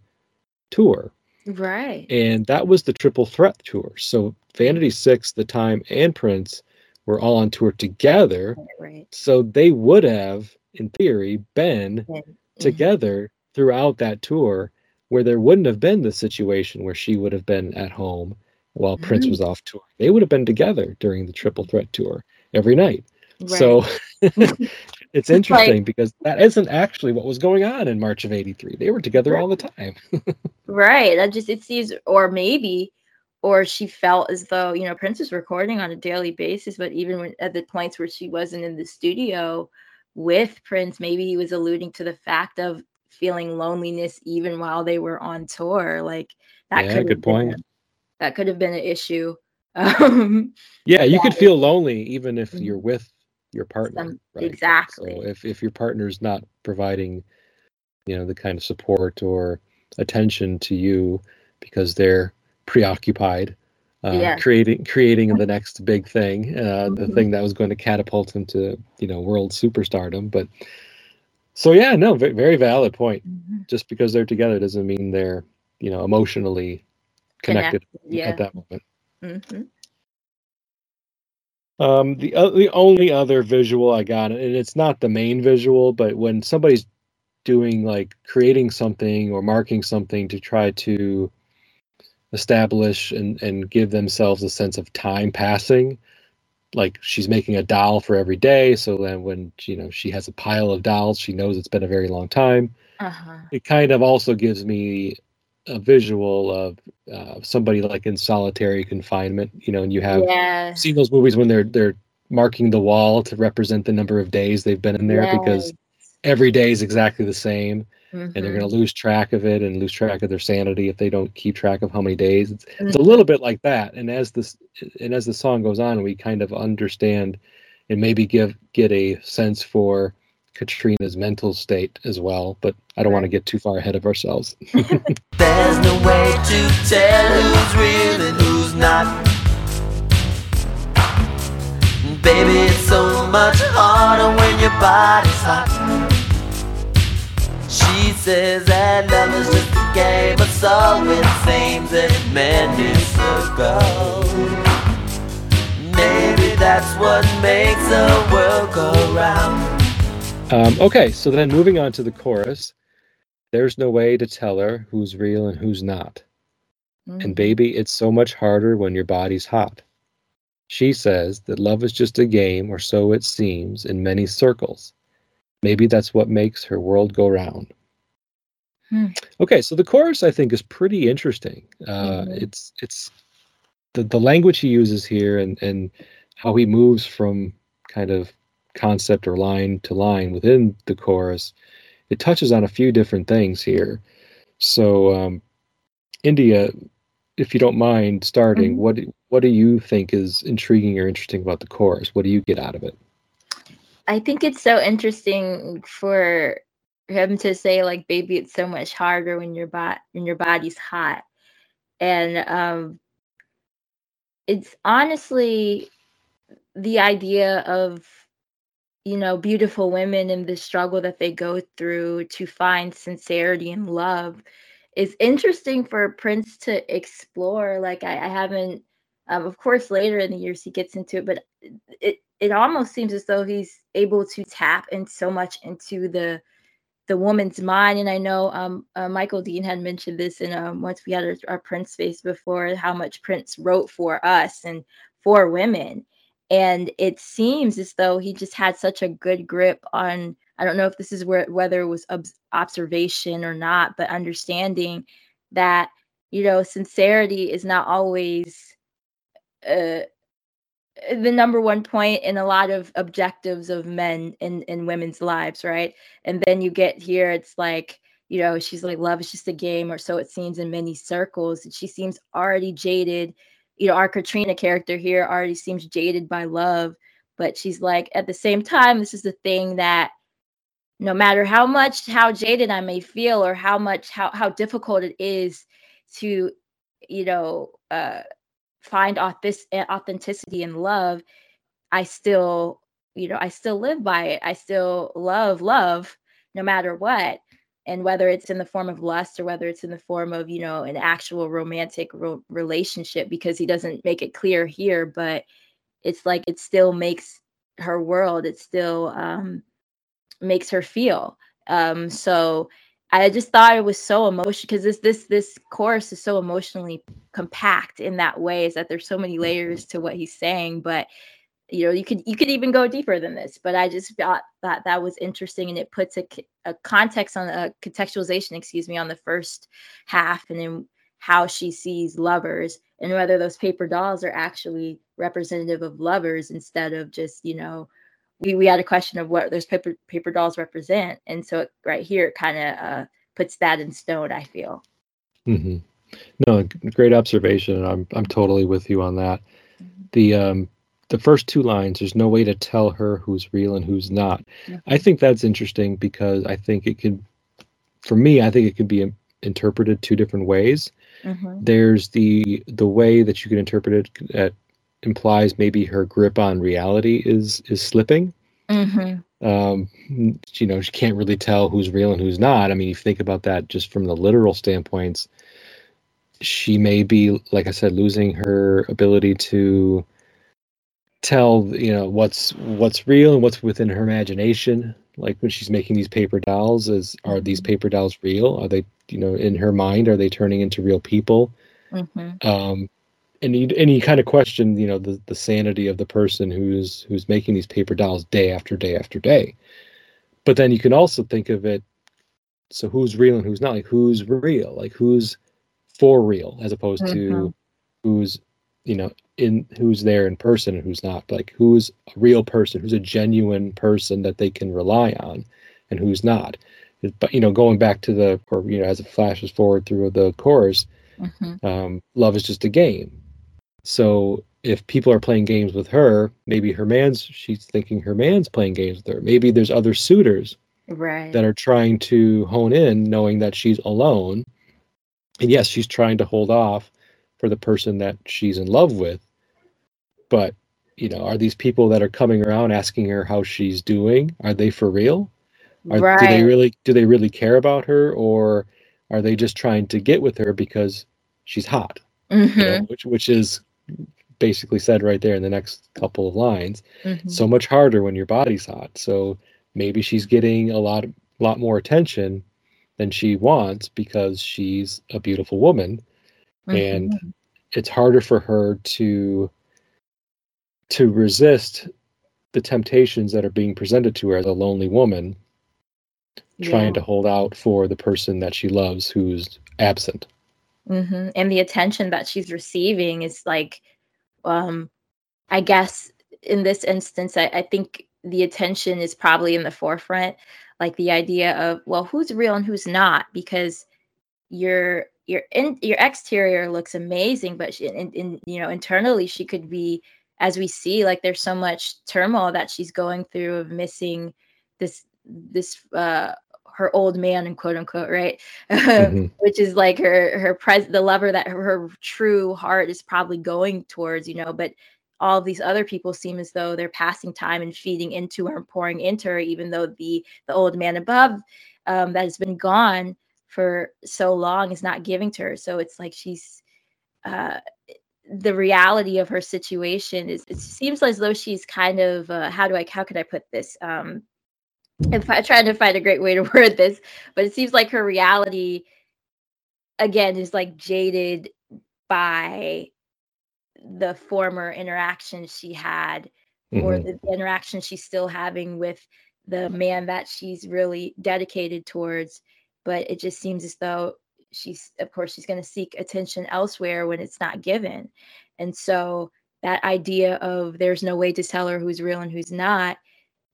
tour Right. and that was the triple threat tour. So Vanity Six, The Time, and Prince were all on tour together. Right. So they would have, in theory, been Mhm. together throughout that tour, where there wouldn't have been the situation where she would have been at home while Prince Mm. was off tour. They would have been together during the triple threat tour every night. Right. So it's like- interesting because that isn't actually what was going on in March of '83. They were together all the time. Right. That just it seems or maybe or she felt as though, you know, Prince was recording on a daily basis, but even when at the points where she wasn't in the studio with Prince, maybe he was alluding to the fact of feeling loneliness even while they were on tour. Like that Yeah, could good have been point. that could have been an issue. Um Yeah, you could feel lonely even if Mhm. you're with your partner. Some- right? exactly. So if if your partner's not providing, you know, the kind of support or attention to you because they're preoccupied, uh, Yeah. creating creating the next big thing, uh, the Mhm. thing that was going to catapult him to you know world superstardom. But so yeah, no, ve- very valid point. Mhm. Just because they're together doesn't mean they're you know emotionally connected yeah. at that moment. Mhm. Um, the o- the only other visual I got, and it's not the main visual, but when somebody's doing like creating something or marking something to try to establish and and give themselves a sense of time passing, like she's making a doll for every day, so then when you know she has a pile of dolls, she knows it's been a very long time. Uh-huh. It kind of also gives me a visual of uh, somebody like in solitary confinement, you know, and you have yeah. seen those movies when they're they're marking the wall to represent the number of days they've been in there Yes. because every day is exactly the same and they're going to lose track of it and lose track of their sanity if they don't keep track of how many days it's, it's a Mhm. little bit like that and as this and as the song goes on we kind of understand and maybe give get a sense for katrina's mental state as well but i don't want to get too far ahead of ourselves There's no way to tell who's real and who's not. Baby, it's so much harder when your body's hot. She says that love is just a game, but so it seems in many circles. Maybe that's what makes the world go round. um, okay so then moving on to the chorus there's no way to tell her who's real and who's not Mhm. And baby, it's so much harder when your body's hot. She says that love is just a game, or so it seems, in many circles. Maybe that's what makes her world go round. Hmm. Okay, so the chorus I think is pretty interesting. Uh, Mhm. It's it's the the language he uses here and and how he moves from kind of concept or line to line within the chorus. It touches on a few different things here. So, um, India, if you don't mind starting, Mhm. what what do you think is intriguing or interesting about the chorus? What do you get out of it? I think it's so interesting for him to say like baby it's so much harder when your bot when your body's hot. And um it's honestly the idea of you know beautiful women and the struggle that they go through to find sincerity and love is interesting for Prince to explore. Like I, I haven't um, of course later in the years he gets into it, but it it almost seems as though he's able to tap in so much into the the woman's mind. And i know um, uh, michael dean had mentioned this in um, once we had our, our prince space before how much prince wrote for us and for women. And it seems as though he just had such a good grip on i don't know if this is where whether it was obs- observation or not but understanding that you know sincerity is not always uh, the number one point in a lot of objectives of men in in women's lives right? And then you get here it's like you know she's like love is just a game or so it seems in many circles and she seems already jaded. You know our katrina character here already seems jaded by love but she's like at the same time this is the thing that no matter how much how jaded i may feel or how much how how difficult it is to you know uh find authentic- authenticity and love i still you know i still live by it. I still love love no matter what. And whether it's in the form of lust or whether it's in the form of you know an actual romantic ro- relationship because he doesn't make it clear here but it's like it still makes her world. It still um makes her feel. Um so i just thought it was so emotional because this this this chorus is so emotionally compact in that way is that there's so many layers to what he's saying but you know you could you could even go deeper than this but i just thought that that was interesting and it puts a, a context on a contextualization excuse me on the first half and then how she sees lovers and whether those paper dolls are actually representative of lovers instead of just you know we, we had a question of what those paper paper dolls represent and so it, right here it kind of uh, puts that in stone i feel Mm-hmm. No, great observation. I'm I'm totally with you on that. The um the first two lines, there's no way to tell her who's real and who's not. I think that's interesting because I think it could, for me, I think it could be interpreted two different ways. Mhm. There's the the way that you can interpret it that implies maybe her grip on reality is is slipping. Mhm. Um, you know, she can't really tell who's real and who's not. I mean, if you think about that just from the literal standpoints, she may be, like I said, losing her ability to tell, you know, what's what's real and what's within her imagination. Like when she's making these paper dolls, is are these Mhm. paper dolls real? Are they, you know, in her mind, are they turning into real people? Mhm. um, and you and you kind of question, you know, the the sanity of the person who's who's making these paper dolls day after day after day. But then you can also think of it. So who's real and who's not? Like who's real? Like who's for real as opposed to Mhm. who's you know in who's there in person and who's not like who's a real person who's a genuine person that they can rely on and who's not but you know going back to the or you know as it flashes forward through the chorus Mhm. um, love is just a game so if people are playing games with her maybe her man's she's thinking her man's playing games with her maybe there's other suitors Right. that are trying to hone in knowing that she's alone and yes she's trying to hold off for the person that she's in love with but you know are these people that are coming around asking her how she's doing are they for real are, right. do they really do they really care about her or are they just trying to get with her because she's hot you Mhm. know, which which is basically said right there in the next couple of lines Mhm. so much harder when your body's hot. So maybe she's getting a lot lot more attention than she wants because she's a beautiful woman and Mhm. it's harder for her to to resist the temptations that are being presented to her as a lonely woman trying to hold out for the person that she loves who's absent. Hmm And the attention that she's receiving is like, um, I guess in this instance, I, I think the attention is probably in the forefront. Like the idea of, well, who's real and who's not, because your your in your exterior looks amazing, but she, in, in you know internally she could be, as we see, like there's so much turmoil that she's going through of missing this this uh her old man and quote unquote right? Mhm. which is like her her pres the lover that her, her true heart is probably going towards you know? But all these other people seem as though they're passing time and feeding into her and pouring into her even though the the old man above um, that has been gone for so long is not giving to her. So it's like she's uh the reality of her situation is it seems as though she's kind of uh, how do i how could i put this? Um if I tried to find a great way to word this, but it seems like her reality again is like jaded by the former interaction she had or Mhm. the interaction she's still having with the man that she's really dedicated towards but it just seems as though she's of course she's going to seek attention elsewhere when it's not given and so that idea of there's no way to tell her who's real and who's not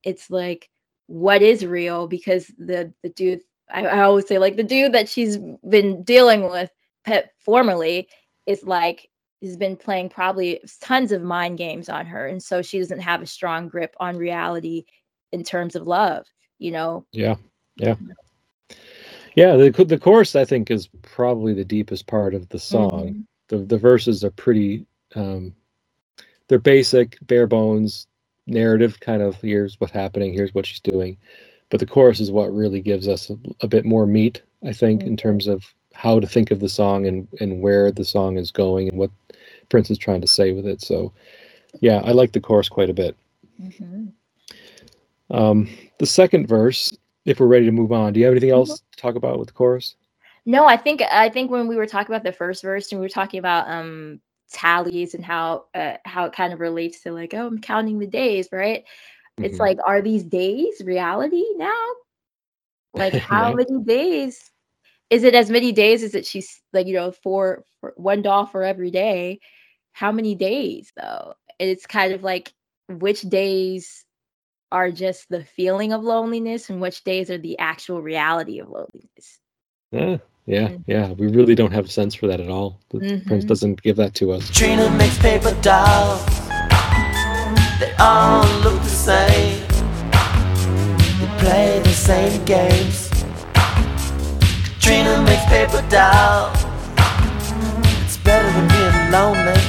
it's like what is real because the the dude I, I always say like the dude that she's been dealing with pet formerly is like has been playing probably tons of mind games on her and so she doesn't have a strong grip on reality in terms of love you know Yeah. Yeah. Yeah, the the chorus I think is probably the deepest part of the song. Mhm. the the verses are pretty um they're basic bare bones narrative kind of here's what's happening here's what she's doing. But the chorus is what really gives us a, a bit more meat i think in terms of how to think of the song and and where the song is going and what prince is trying to say with it. So yeah i like the chorus quite a bit. Mhm. um the second verse if we're ready to move on do you have anything else to talk about with the chorus? No, I think I think when we were talking about the first verse and we were talking about um tallies and how uh, how it kind of relates to like oh I'm counting the days, right? It's Mhm. like are these days reality now? Like how Yeah. many days? Is it as many days as it she's like you know for, for one doll for every day? How many days though? It's kind of like which days are just the feeling of loneliness and which days are the actual reality of loneliness. yeah yeah Mhm. yeah we really don't have a sense for that at all the prince Mhm. doesn't give that to us Trina makes paper dolls. They all look the same. They play the same games. Trina makes paper dolls. It's better than being lonely.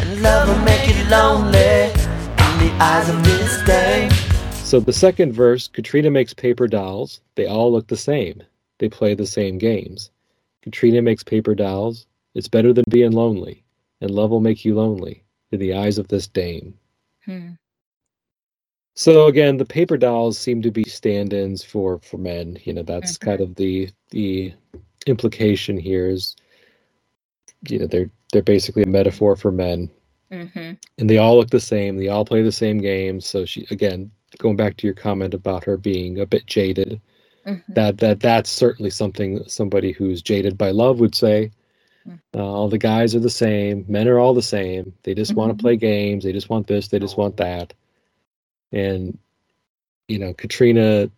And love will make you lonely in the eyes of this day. So the second verse, Katrina makes paper dolls. They all look the same. They play the same games. Katrina makes paper dolls. It's better than being lonely, and love will make you lonely in the eyes of this dame. Hmm. So again, the paper dolls seem to be stand-ins for for men. You know, that's kind of the the implication here is, you know, they're they're basically a metaphor for men, Mm-hmm. and they all look the same. They all play the same games. So she again, going back to your comment about her being a bit jaded, Mhm. That that that's certainly something somebody who's jaded by love would say. Mm. Uh, all the guys are the same. Men are all the same. They just want Mhm. to play games. They just want this. They just want that. And you know, Katrina.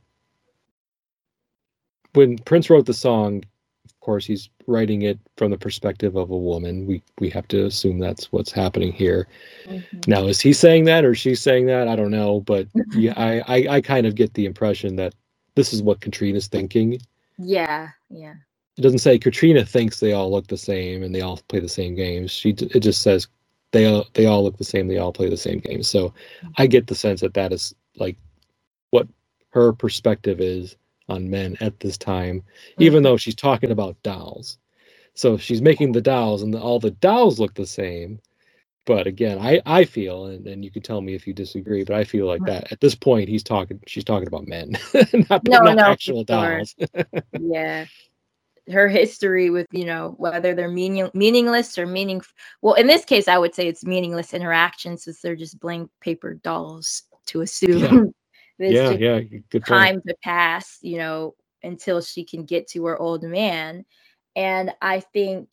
When Prince wrote the song, of course, he's writing it from the perspective of a woman. We we have to assume that's what's happening here. Mhm. Now, is he saying that or she's saying that? I don't know, but yeah, I, I I kind of get the impression that this is what Katrina's thinking. Yeah, yeah. It doesn't say Katrina thinks they all look the same and they all play the same games. She it just says they all they all look the same. They all play the same games. So I get the sense that that is like what her perspective is on men at this time, even Mhm. though she's talking about dolls. So she's making the dolls and all the dolls look the same. But again, I, I feel, and, and you can tell me if you disagree, but I feel like that at this point he's talking she's talking about men, not, No, not no, actual dolls. yeah. Her history with you know whether they're meaning meaningless or meaning well in this case i would say it's meaningless interactions since they're just blank paper dolls to assume yeah, just yeah, good point. time to pass you know until she can get to her old man. And i think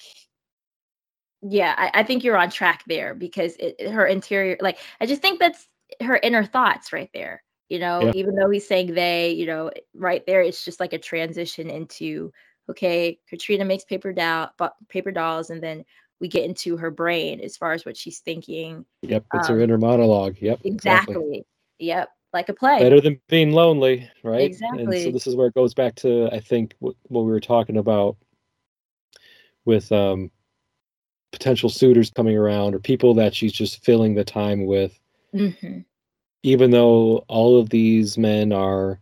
yeah i, I think you're on track there because it, her interior like i just think that's her inner thoughts right there you know Yeah. even though he's saying they you know right there it's just like a transition into okay katrina makes paper doll paper dolls and then we get into her brain as far as what she's thinking Yep, it's um, her inner monologue. Yep, exactly, exactly. yep like a play Better than being lonely, right? And so this is where it goes back to I think what, what we were talking about with um, potential suitors coming around or people that she's just filling the time with. hmm even though all of these men are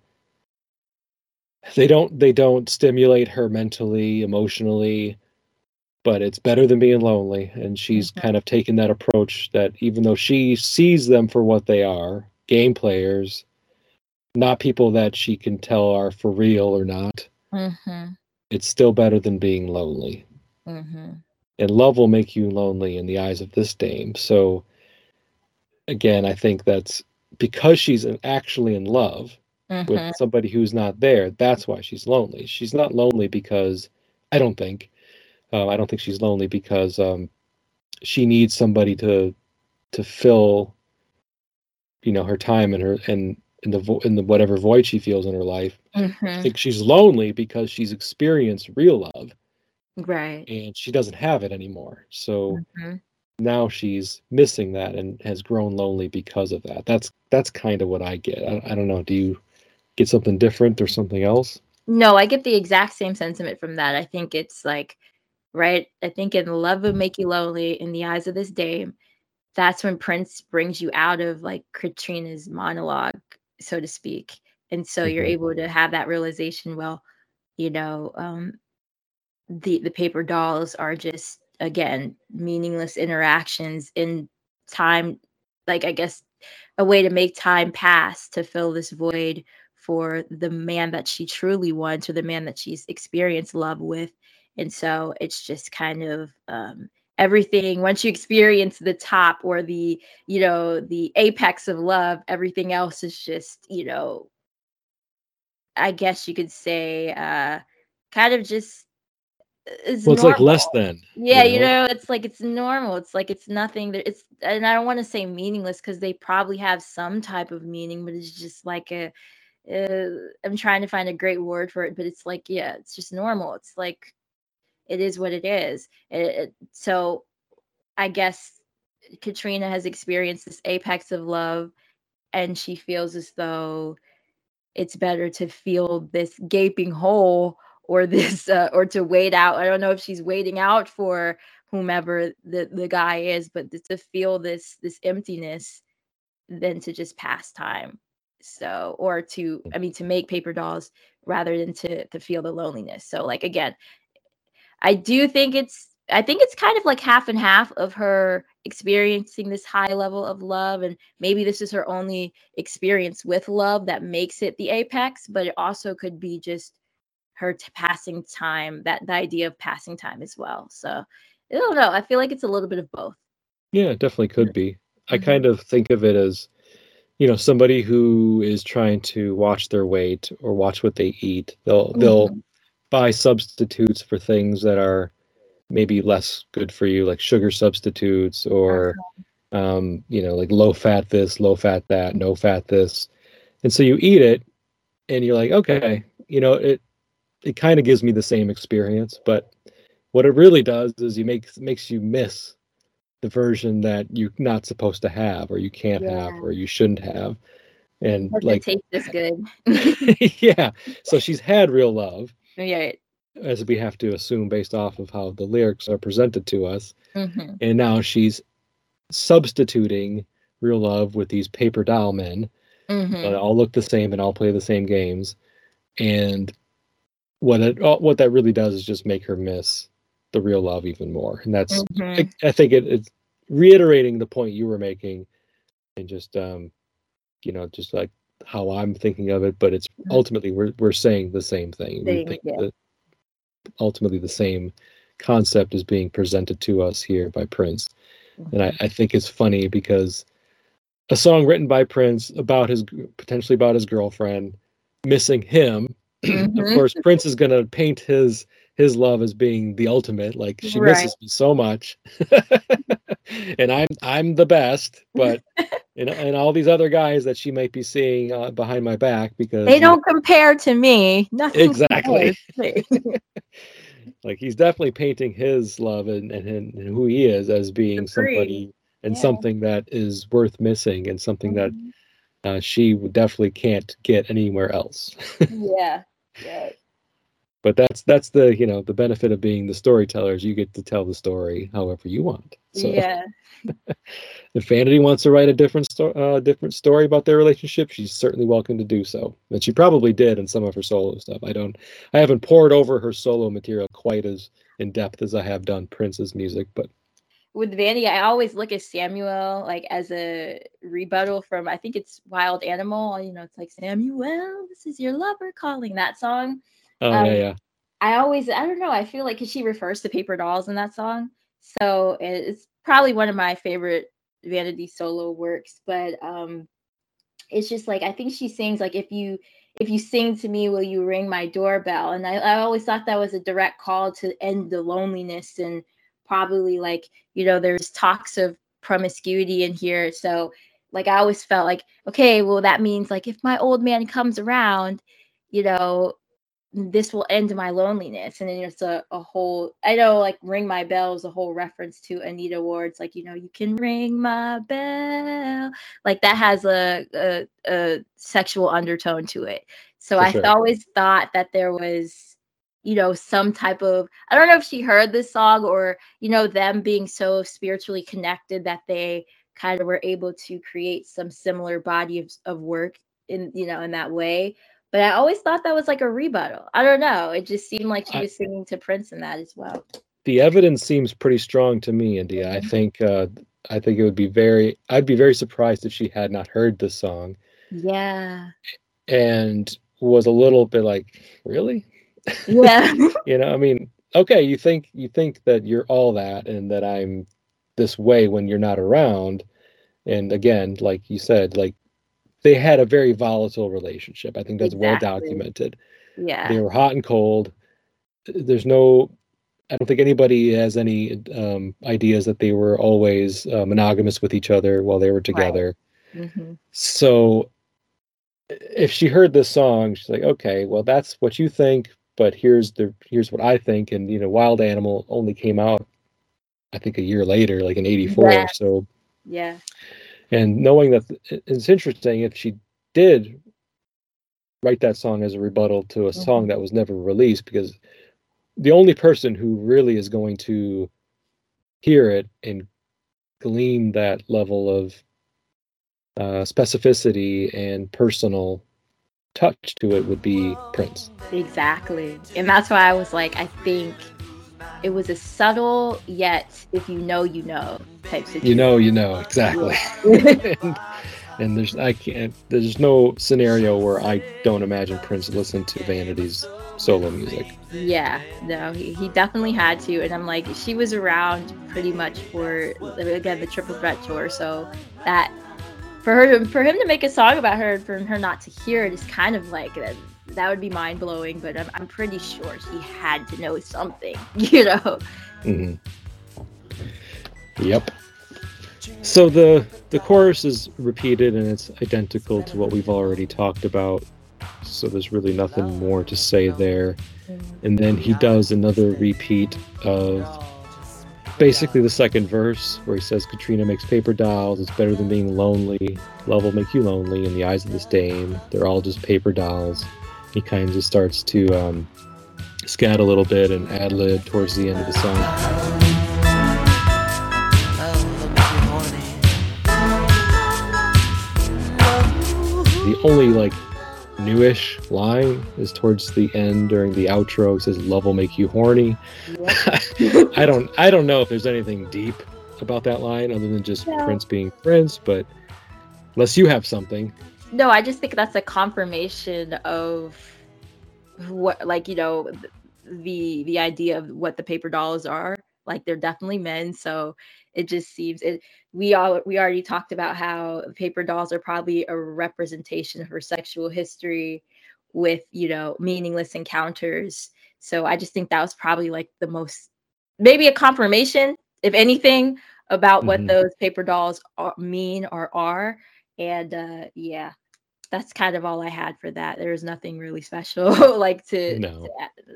they don't they don't stimulate her mentally emotionally but it's better than being lonely. And she's Mhm. kind of taken that approach that even though she sees them for what they are game players not people that she can tell are for real or not hmm it's still better than being lonely. Hmm and love will make you lonely in the eyes of this dame. So again i think that's because she's actually in love hmm with somebody who's not there that's why she's lonely. She's not lonely because i don't think uh, i don't think she's lonely because um, she needs somebody to to fill you know her time and her and in the vo- in the whatever void she feels in her life. I hmm think she's lonely because she's experienced real love right and she doesn't have it anymore so hmm now she's missing that and has grown lonely because of that that's that's kind of what i get I, I don't know do you get something different or something else No, I get the exact same sentiment from that. I think it's like, right? I think in love will make you lonely in the eyes of this dame. That's when Prince brings you out of like Katrina's monologue, so to speak. And so you're Mhm. able to have that realization, well, you know, um, the the paper dolls are just again meaningless interactions in time, like I guess a way to make time pass to fill this void for the man that she truly wants or the man that she's experienced love with. And so it's just kind of um, everything once you experience the top or the, you know, the apex of love, everything else is just, you know, I guess you could say uh kind of just is well it's like less than Yeah, you you know know, it's like it's normal. It's like it's nothing that it's and I don't want to say meaningless because they probably have some type of meaning, but it's just like a uh, I'm trying to find a great word for it, but it's like, yeah, it's just normal. It's like it is what it is. It, it- so I guess Katrina has experienced this apex of love, and she feels as though it's better to feel this gaping hole or this uh, or to wait out i don't know if she's waiting out for whomever the the guy is but to feel this this emptiness than to just pass time. So or to i mean to make paper dolls rather than to to feel the loneliness. So like again I do think it's I think it's kind of like half and half of her experiencing this high level of love and maybe this is her only experience with love that makes it the apex, but it also could be just her t- passing time, that the idea of passing time as well. So I don't know. I feel like it's a little bit of both. yeah it definitely could be i Mhm. kind of think of it as you know somebody who is trying to watch their weight or watch what they eat they'll they'll Mhm. buy substitutes for things that are maybe less good for you like sugar substitutes or um, you know like low fat this low fat that no fat this and so you eat it and you're like okay you know it it kind of gives me the same experience but what it really does is you make makes you miss the version that you're not supposed to have or you can't have or you shouldn't have. And Doesn't like taste this good. yeah. So she's had real love yeah. as we have to assume based off of how the lyrics are presented to us. Hmm and now she's substituting real love with these paper doll men hmm that all look the same and all play the same games. And what it what that really does is just make her miss the real love even more and that's hmm I, I think it, it's reiterating the point you were making and just um you know just like how i'm thinking of it but it's Mhm. ultimately we're, we're saying the same thing we think yeah. ultimately the same concept is being presented to us here by prince and I, I think it's funny because a song written by Prince about his potentially about his girlfriend missing him. Of Mhm. course, Prince is going to paint his his love as being the ultimate. Like she Right. misses me so much, and I'm I'm the best. But and and all these other guys that she might be seeing uh, behind my back because They don't compare to me. Nothing. Exactly. me. like he's definitely painting his love and, and, and who he is as being Agreed. somebody and Yeah. something that is worth missing and something that Mhm. Uh, she definitely can't get anywhere else. yeah. Yeah. but that's that's the you know the benefit of being the storyteller is you get to tell the story however you want. So Yeah. if Vanity wants to write a different sto- uh, different story about their relationship, she's certainly welcome to do so. And she probably did in some of her solo stuff. I don't I haven't pored over her solo material quite as in depth as I have done Prince's music, but With Vanity, I always look at Samuel like as a rebuttal from I think it's Wild Animal. You know, it's like Samuel, this is your lover calling that song. oh Um, yeah, yeah. I always, I don't know, I feel like 'cause she refers to paper dolls in that song. So it's probably one of my favorite Vanity solo works. But um it's just like I think she sings like if you if you sing to me, will you ring my doorbell? And I, I always thought that was a direct call to end the loneliness and probably like, you know, there's talks of promiscuity in here. So like I always felt like, okay, well, that means like if my old man comes around, you know, this will end my loneliness. And then it's a, a whole, I know like Ring My Bell is a whole reference to Anita Ward's, like, you know, you can ring my bell. Like that has a, a, a sexual undertone to it. So For I sure. always thought that there was, you know, some type of, I don't know if she heard this song or, you know, them being so spiritually connected that they kind of were able to create some similar body of, of work in, you know, in that way but I always thought that was like a rebuttal. I don't know. It just seemed like she I- was singing to Prince in that as well. The evidence seems pretty strong to me, India. I Mhm. think uh, I think it would be very I'd be very surprised if she had not heard this song Yeah. and was a little bit like, really? Yeah. you know i mean okay you think you think that you're all that and that i'm this way when you're not around. And again like you said like they had a very volatile relationship. I think that's well documented. Yeah. they were hot and cold. There's no i don't think anybody has any um, ideas that they were always uh, monogamous with each other while they were together. Hmm so if she heard this song she's like okay well that's what you think but here's the here's what i think and you know wild animal only came out i think a year later like in 84 Yeah. so Yeah. and knowing that it's interesting if she did write that song as a rebuttal to a song Mhm. that was never released because the only person who really is going to hear it and glean that level of uh, specificity and personal touch to it would be Prince. Exactly. And that's why I was like, I think it was a subtle yet if you know you know type situation. You know, you know exactly. and, and there's I can't. There's no scenario where I don't imagine Prince listened to Vanity's solo music. Yeah, no, he, he definitely had to. And I'm like, she was around pretty much for, again, the Triple Threat tour. So that for her for him to make a song about her and for her not to hear it is kind of like that that would be mind blowing but I'm, I'm pretty sure he had to know something you know hmm Yep. So the the chorus is repeated and it's identical to what we've already talked about. So there's really nothing more to say there. And then he does another repeat of basically the second verse where he says Katrina makes paper dolls, it's better than being lonely. Love will make you lonely in the eyes of this dame. They're all just paper dolls. He kind of just starts to um, scat a little bit and ad lib towards the end of the song. The only like newish line is towards the end during the outro. It says "Love will make you horny." I don't I don't know if there's anything deep about that line other than just No. Prince being Prince, but unless you have something. no i just think that's a confirmation of what like you know the the idea of what the paper dolls are like they're definitely men so it just seems it we all we already talked about how paper dolls are probably a representation of her sexual history with you know meaningless encounters so i just think that was probably like the most maybe a confirmation if anything about what Mhm. those paper dolls are, mean or are and uh yeah that's kind of all i had for that there was nothing really special like to, No. to add to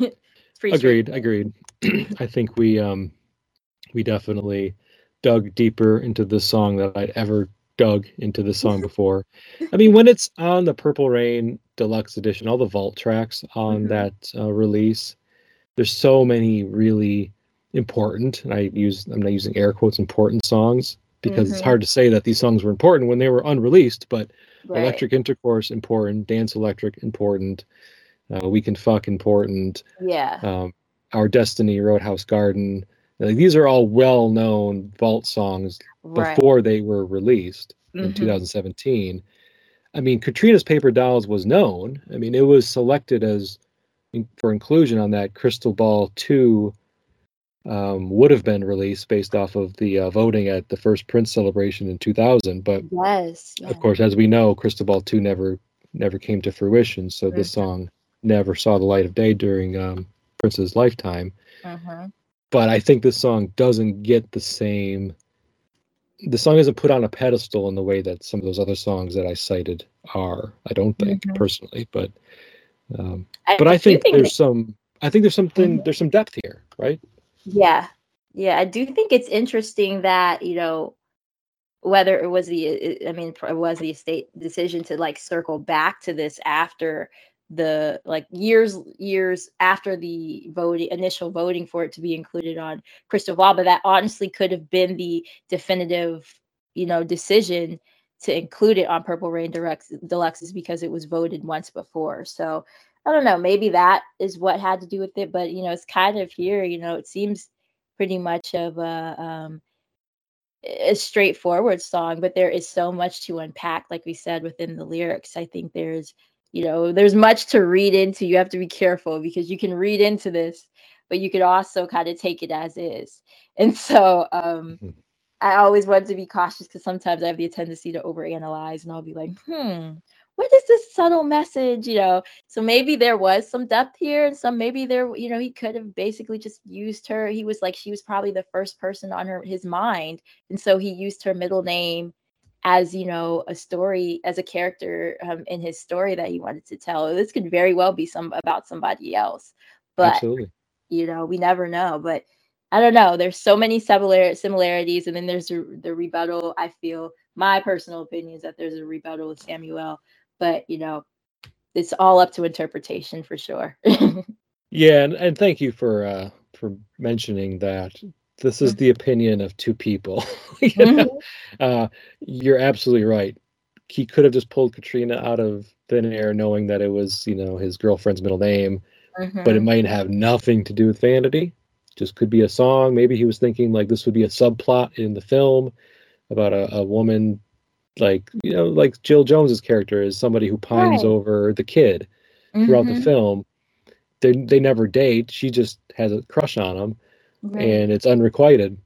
the pretty Agreed, agreed. I think we um we definitely dug deeper into this song that I'd ever dug into this song before. I mean, when it's on the Purple Rain Deluxe Edition, all the vault tracks on Mhm. that uh, release, there's so many really important, and I use I'm not using air quotes important songs because it's Mhm. hard to say that these songs were important when they were unreleased, but Right. Electric Intercourse important, Dance Electric important, uh, We Can Fuck important, yeah um, Our Destiny, Roadhouse Garden. Like these are all well-known vault songs right before they were released in Mhm. 2017. I mean, Katrina's Paper Dolls was known. I mean, it was selected as in- for inclusion on that Crystal Ball 2 um, would have been released based off of the uh, voting at the first Prince celebration in 2000. But yes yeah. of course, as we know, Crystal Ball 2 never never came to fruition. So this Mhm. song never saw the light of day during um, Prince's lifetime Mhm. But I think this song doesn't get the same. The song isn't put on a pedestal in the way that some of those other songs that I cited are. I don't think Mhm. personally, but um, I but I do think, that- there's some. I think there's something. Mhm. There's some depth here, right? Yeah. Yeah, I do think it's interesting that, you know, whether it was the I mean it was the estate decision to like circle back to this after the like years years after the voting initial voting for it to be included on Crystal Ball, but that honestly could have been the definitive, you know, decision to include it on Purple Rain Deluxe Deluxes because it was voted once before. So I don't know, maybe that is what had to do with it, but you know, it's kind of here, you know, it seems pretty much of a um a straightforward song, but there is so much to unpack, like we said within the lyrics. I think there's, you know, there's much to read into. You have to be careful because you can read into this, but you could also kind of take it as is. And so um Mhm. I always want to be cautious because sometimes I have the tendency to overanalyze and I'll be like, hmm, what is this subtle message? You know, so maybe there was some depth here and some maybe there, you know, he could have basically just used her. He was like, she was probably the first person on her his mind. And so he used her middle name as, you know, a story, as a character um, in his story that he wanted to tell. This could very well be some about somebody else. But Absolutely. you know we never know but i don't know there's so many similar similarities and then there's the, the rebuttal i feel my personal opinion is that there's a rebuttal with samuel but you know it's all up to interpretation for sure Yeah, and, and thank you for uh, for mentioning that. This is the opinion of two people. you know? uh, you're absolutely right. He could have just pulled Katrina out of thin air, knowing that it was, you know, his girlfriend's middle name, but it Mhm. might have nothing to do with vanity. Just could be a song. Maybe he was thinking like this would be a subplot in the film about a, a woman, like you know, like Jill Jones's character is somebody who pines Right. over the kid throughout the Mhm. film. They they never date. She just has a crush on him, Right. and it's unrequited.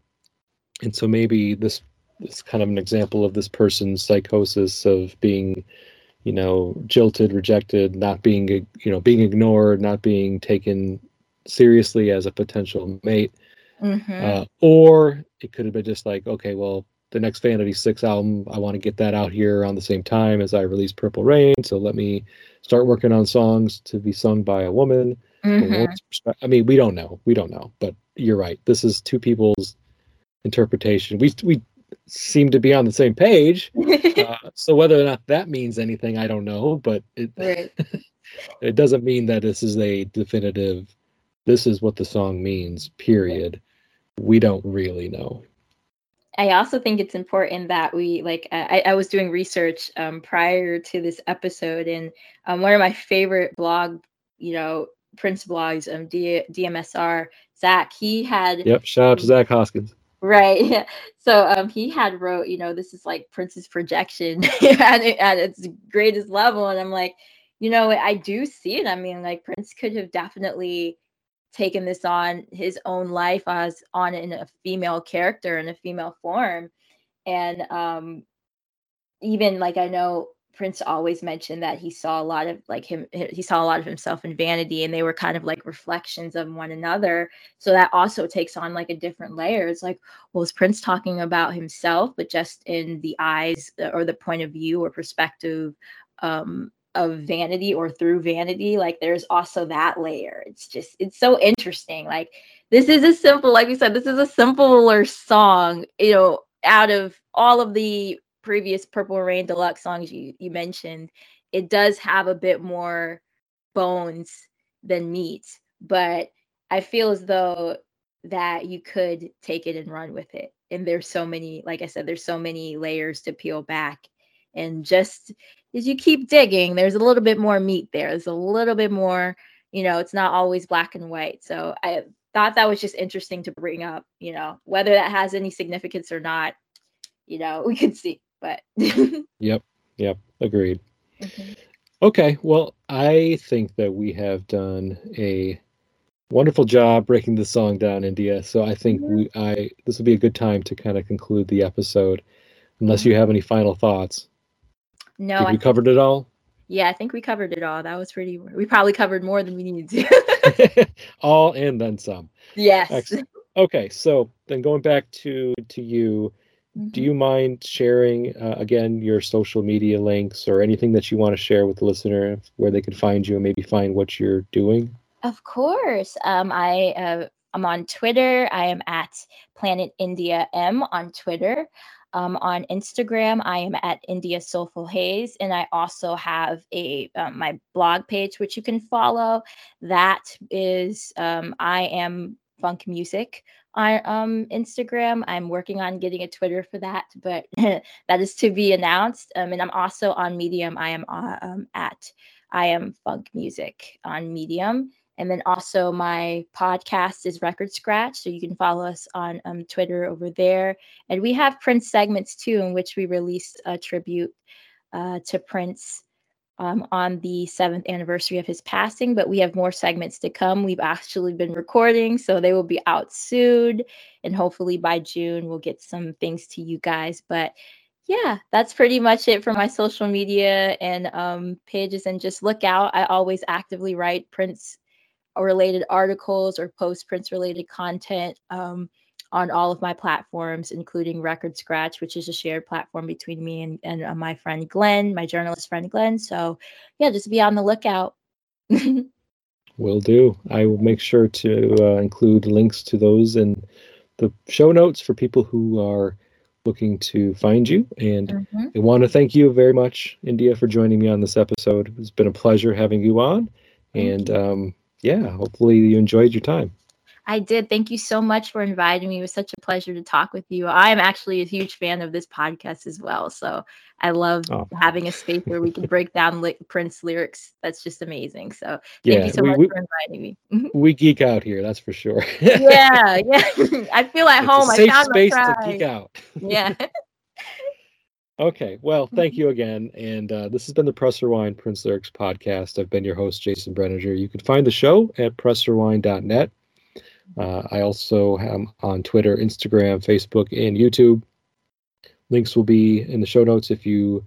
And so maybe this is kind of an example of this person's psychosis of being you know jilted rejected not being you know being ignored not being taken seriously as a potential mate Mm-hmm. uh, or it could have been just like okay well the next vanity six album i want to get that out here around the same time as i release purple rain so let me start working on songs to be sung by a woman Mhm. i mean we don't know we don't know but you're right. This is two people's interpretation. We we seem to be on the same page. Uh, so whether or not that means anything i don't know but it right. it doesn't mean that this is a definitive this is what the song means period. We don't really know. I also think it's important that we like I, I was doing research um, prior to this episode, and um, one of my favorite blog, you know, Prince blogs, um, D- DMSR, Zach, he had yep shout out to zach hoskins right. So um, he had wrote, you know, this is like Prince's projection at, at its greatest level, and I'm like, you know, I do see it. I mean, like Prince could have definitely taken this on his own life as on in a female character in a female form and um even like i know prince always mentioned that he saw a lot of like him he saw a lot of himself in vanity and they were kind of like reflections of one another. So that also takes on like a different layer. It's like well is prince talking about himself but just in the eyes uh, or the point of view or perspective um of vanity or through vanity? Like there's also that layer. It's just it's so interesting. Like this is a simple like you said this is a simpler song you know out of all of the previous purple rain deluxe songs you you mentioned it does have a bit more bones than meat but i feel as though that you could take it and run with it. And there's so many like i said there's so many layers to peel back. And just as you keep digging there's a little bit more meat there. There's a little bit more you know it's not always black and white. So i thought that was just interesting to bring up you know whether that has any significance or not you know we could see but yep yep agreed. Mhm. okay well i think that we have done a wonderful job breaking the song down india so i think Mhm. we i this will be a good time to kind of conclude the episode unless you have any final thoughts. No Think I we covered it all? Yeah i think we covered it all. That was pretty we probably covered more than we needed to. All and then some. Yes. Excellent. okay so then going back to to you do Mhm. you mind sharing uh, again your social media links or anything that you want to share with the listener where they can find you and maybe find what you're doing Of course. Um, I uh, I'm on Twitter. I am at Planet India M on Twitter. Um, on Instagram, I am at India Soulful Haze, and I also have a um, my blog page which you can follow. That is um, I am Funk Music on um, Instagram. I'm working on getting a Twitter for that, but that is to be announced. Um, and I'm also on Medium. I am uh, um, at I am Funk Music on Medium. And then also my podcast is Record Scratch. So you can follow us on um, Twitter over there. And we have Prince segments too, in which we release a tribute uh, to Prince um, on the seventh anniversary of his passing. But we have more segments to come. We've actually been recording, so they will be out soon. And hopefully by June, we'll get some things to you guys. But yeah, that's pretty much it for my social media and um, pages. And just look out. I always actively write Prince related articles or post Prince related content um, on all of my platforms, including Record Scratch, which is a shared platform between me and, and uh, my friend Glenn, my journalist friend Glenn. So yeah, just be on the lookout. Will do. I will make sure to uh, include links to those in the show notes for people who are looking to find you. And Mhm. I want to thank you very much, India, for joining me on this episode. It's been a pleasure having you on. Thank and um, yeah, hopefully you enjoyed your time. I did. Thank you so much for inviting me. It was such a pleasure to talk with you. I am actually a huge fan of this podcast as well. So I love Oh. having a space where we can break down li- Prince lyrics. That's just amazing. So thank Yeah, you so we, much we, for inviting me. We geek out here, that's for sure. yeah, yeah. I feel at It's home. a I safe found space to geek out. Yeah. Okay, well, thank you again. And uh, this has been the Press Rewind Prince Lyrics podcast. I've been your host, Jason Brenninger. You can find the show at pressrewind.net. Uh, I also am on Twitter, Instagram, Facebook, and YouTube. Links will be in the show notes if you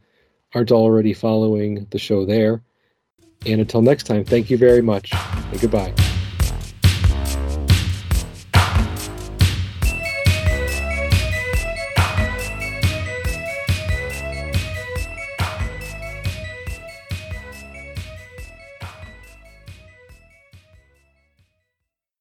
aren't already following the show there. And until next time, thank you very much and goodbye.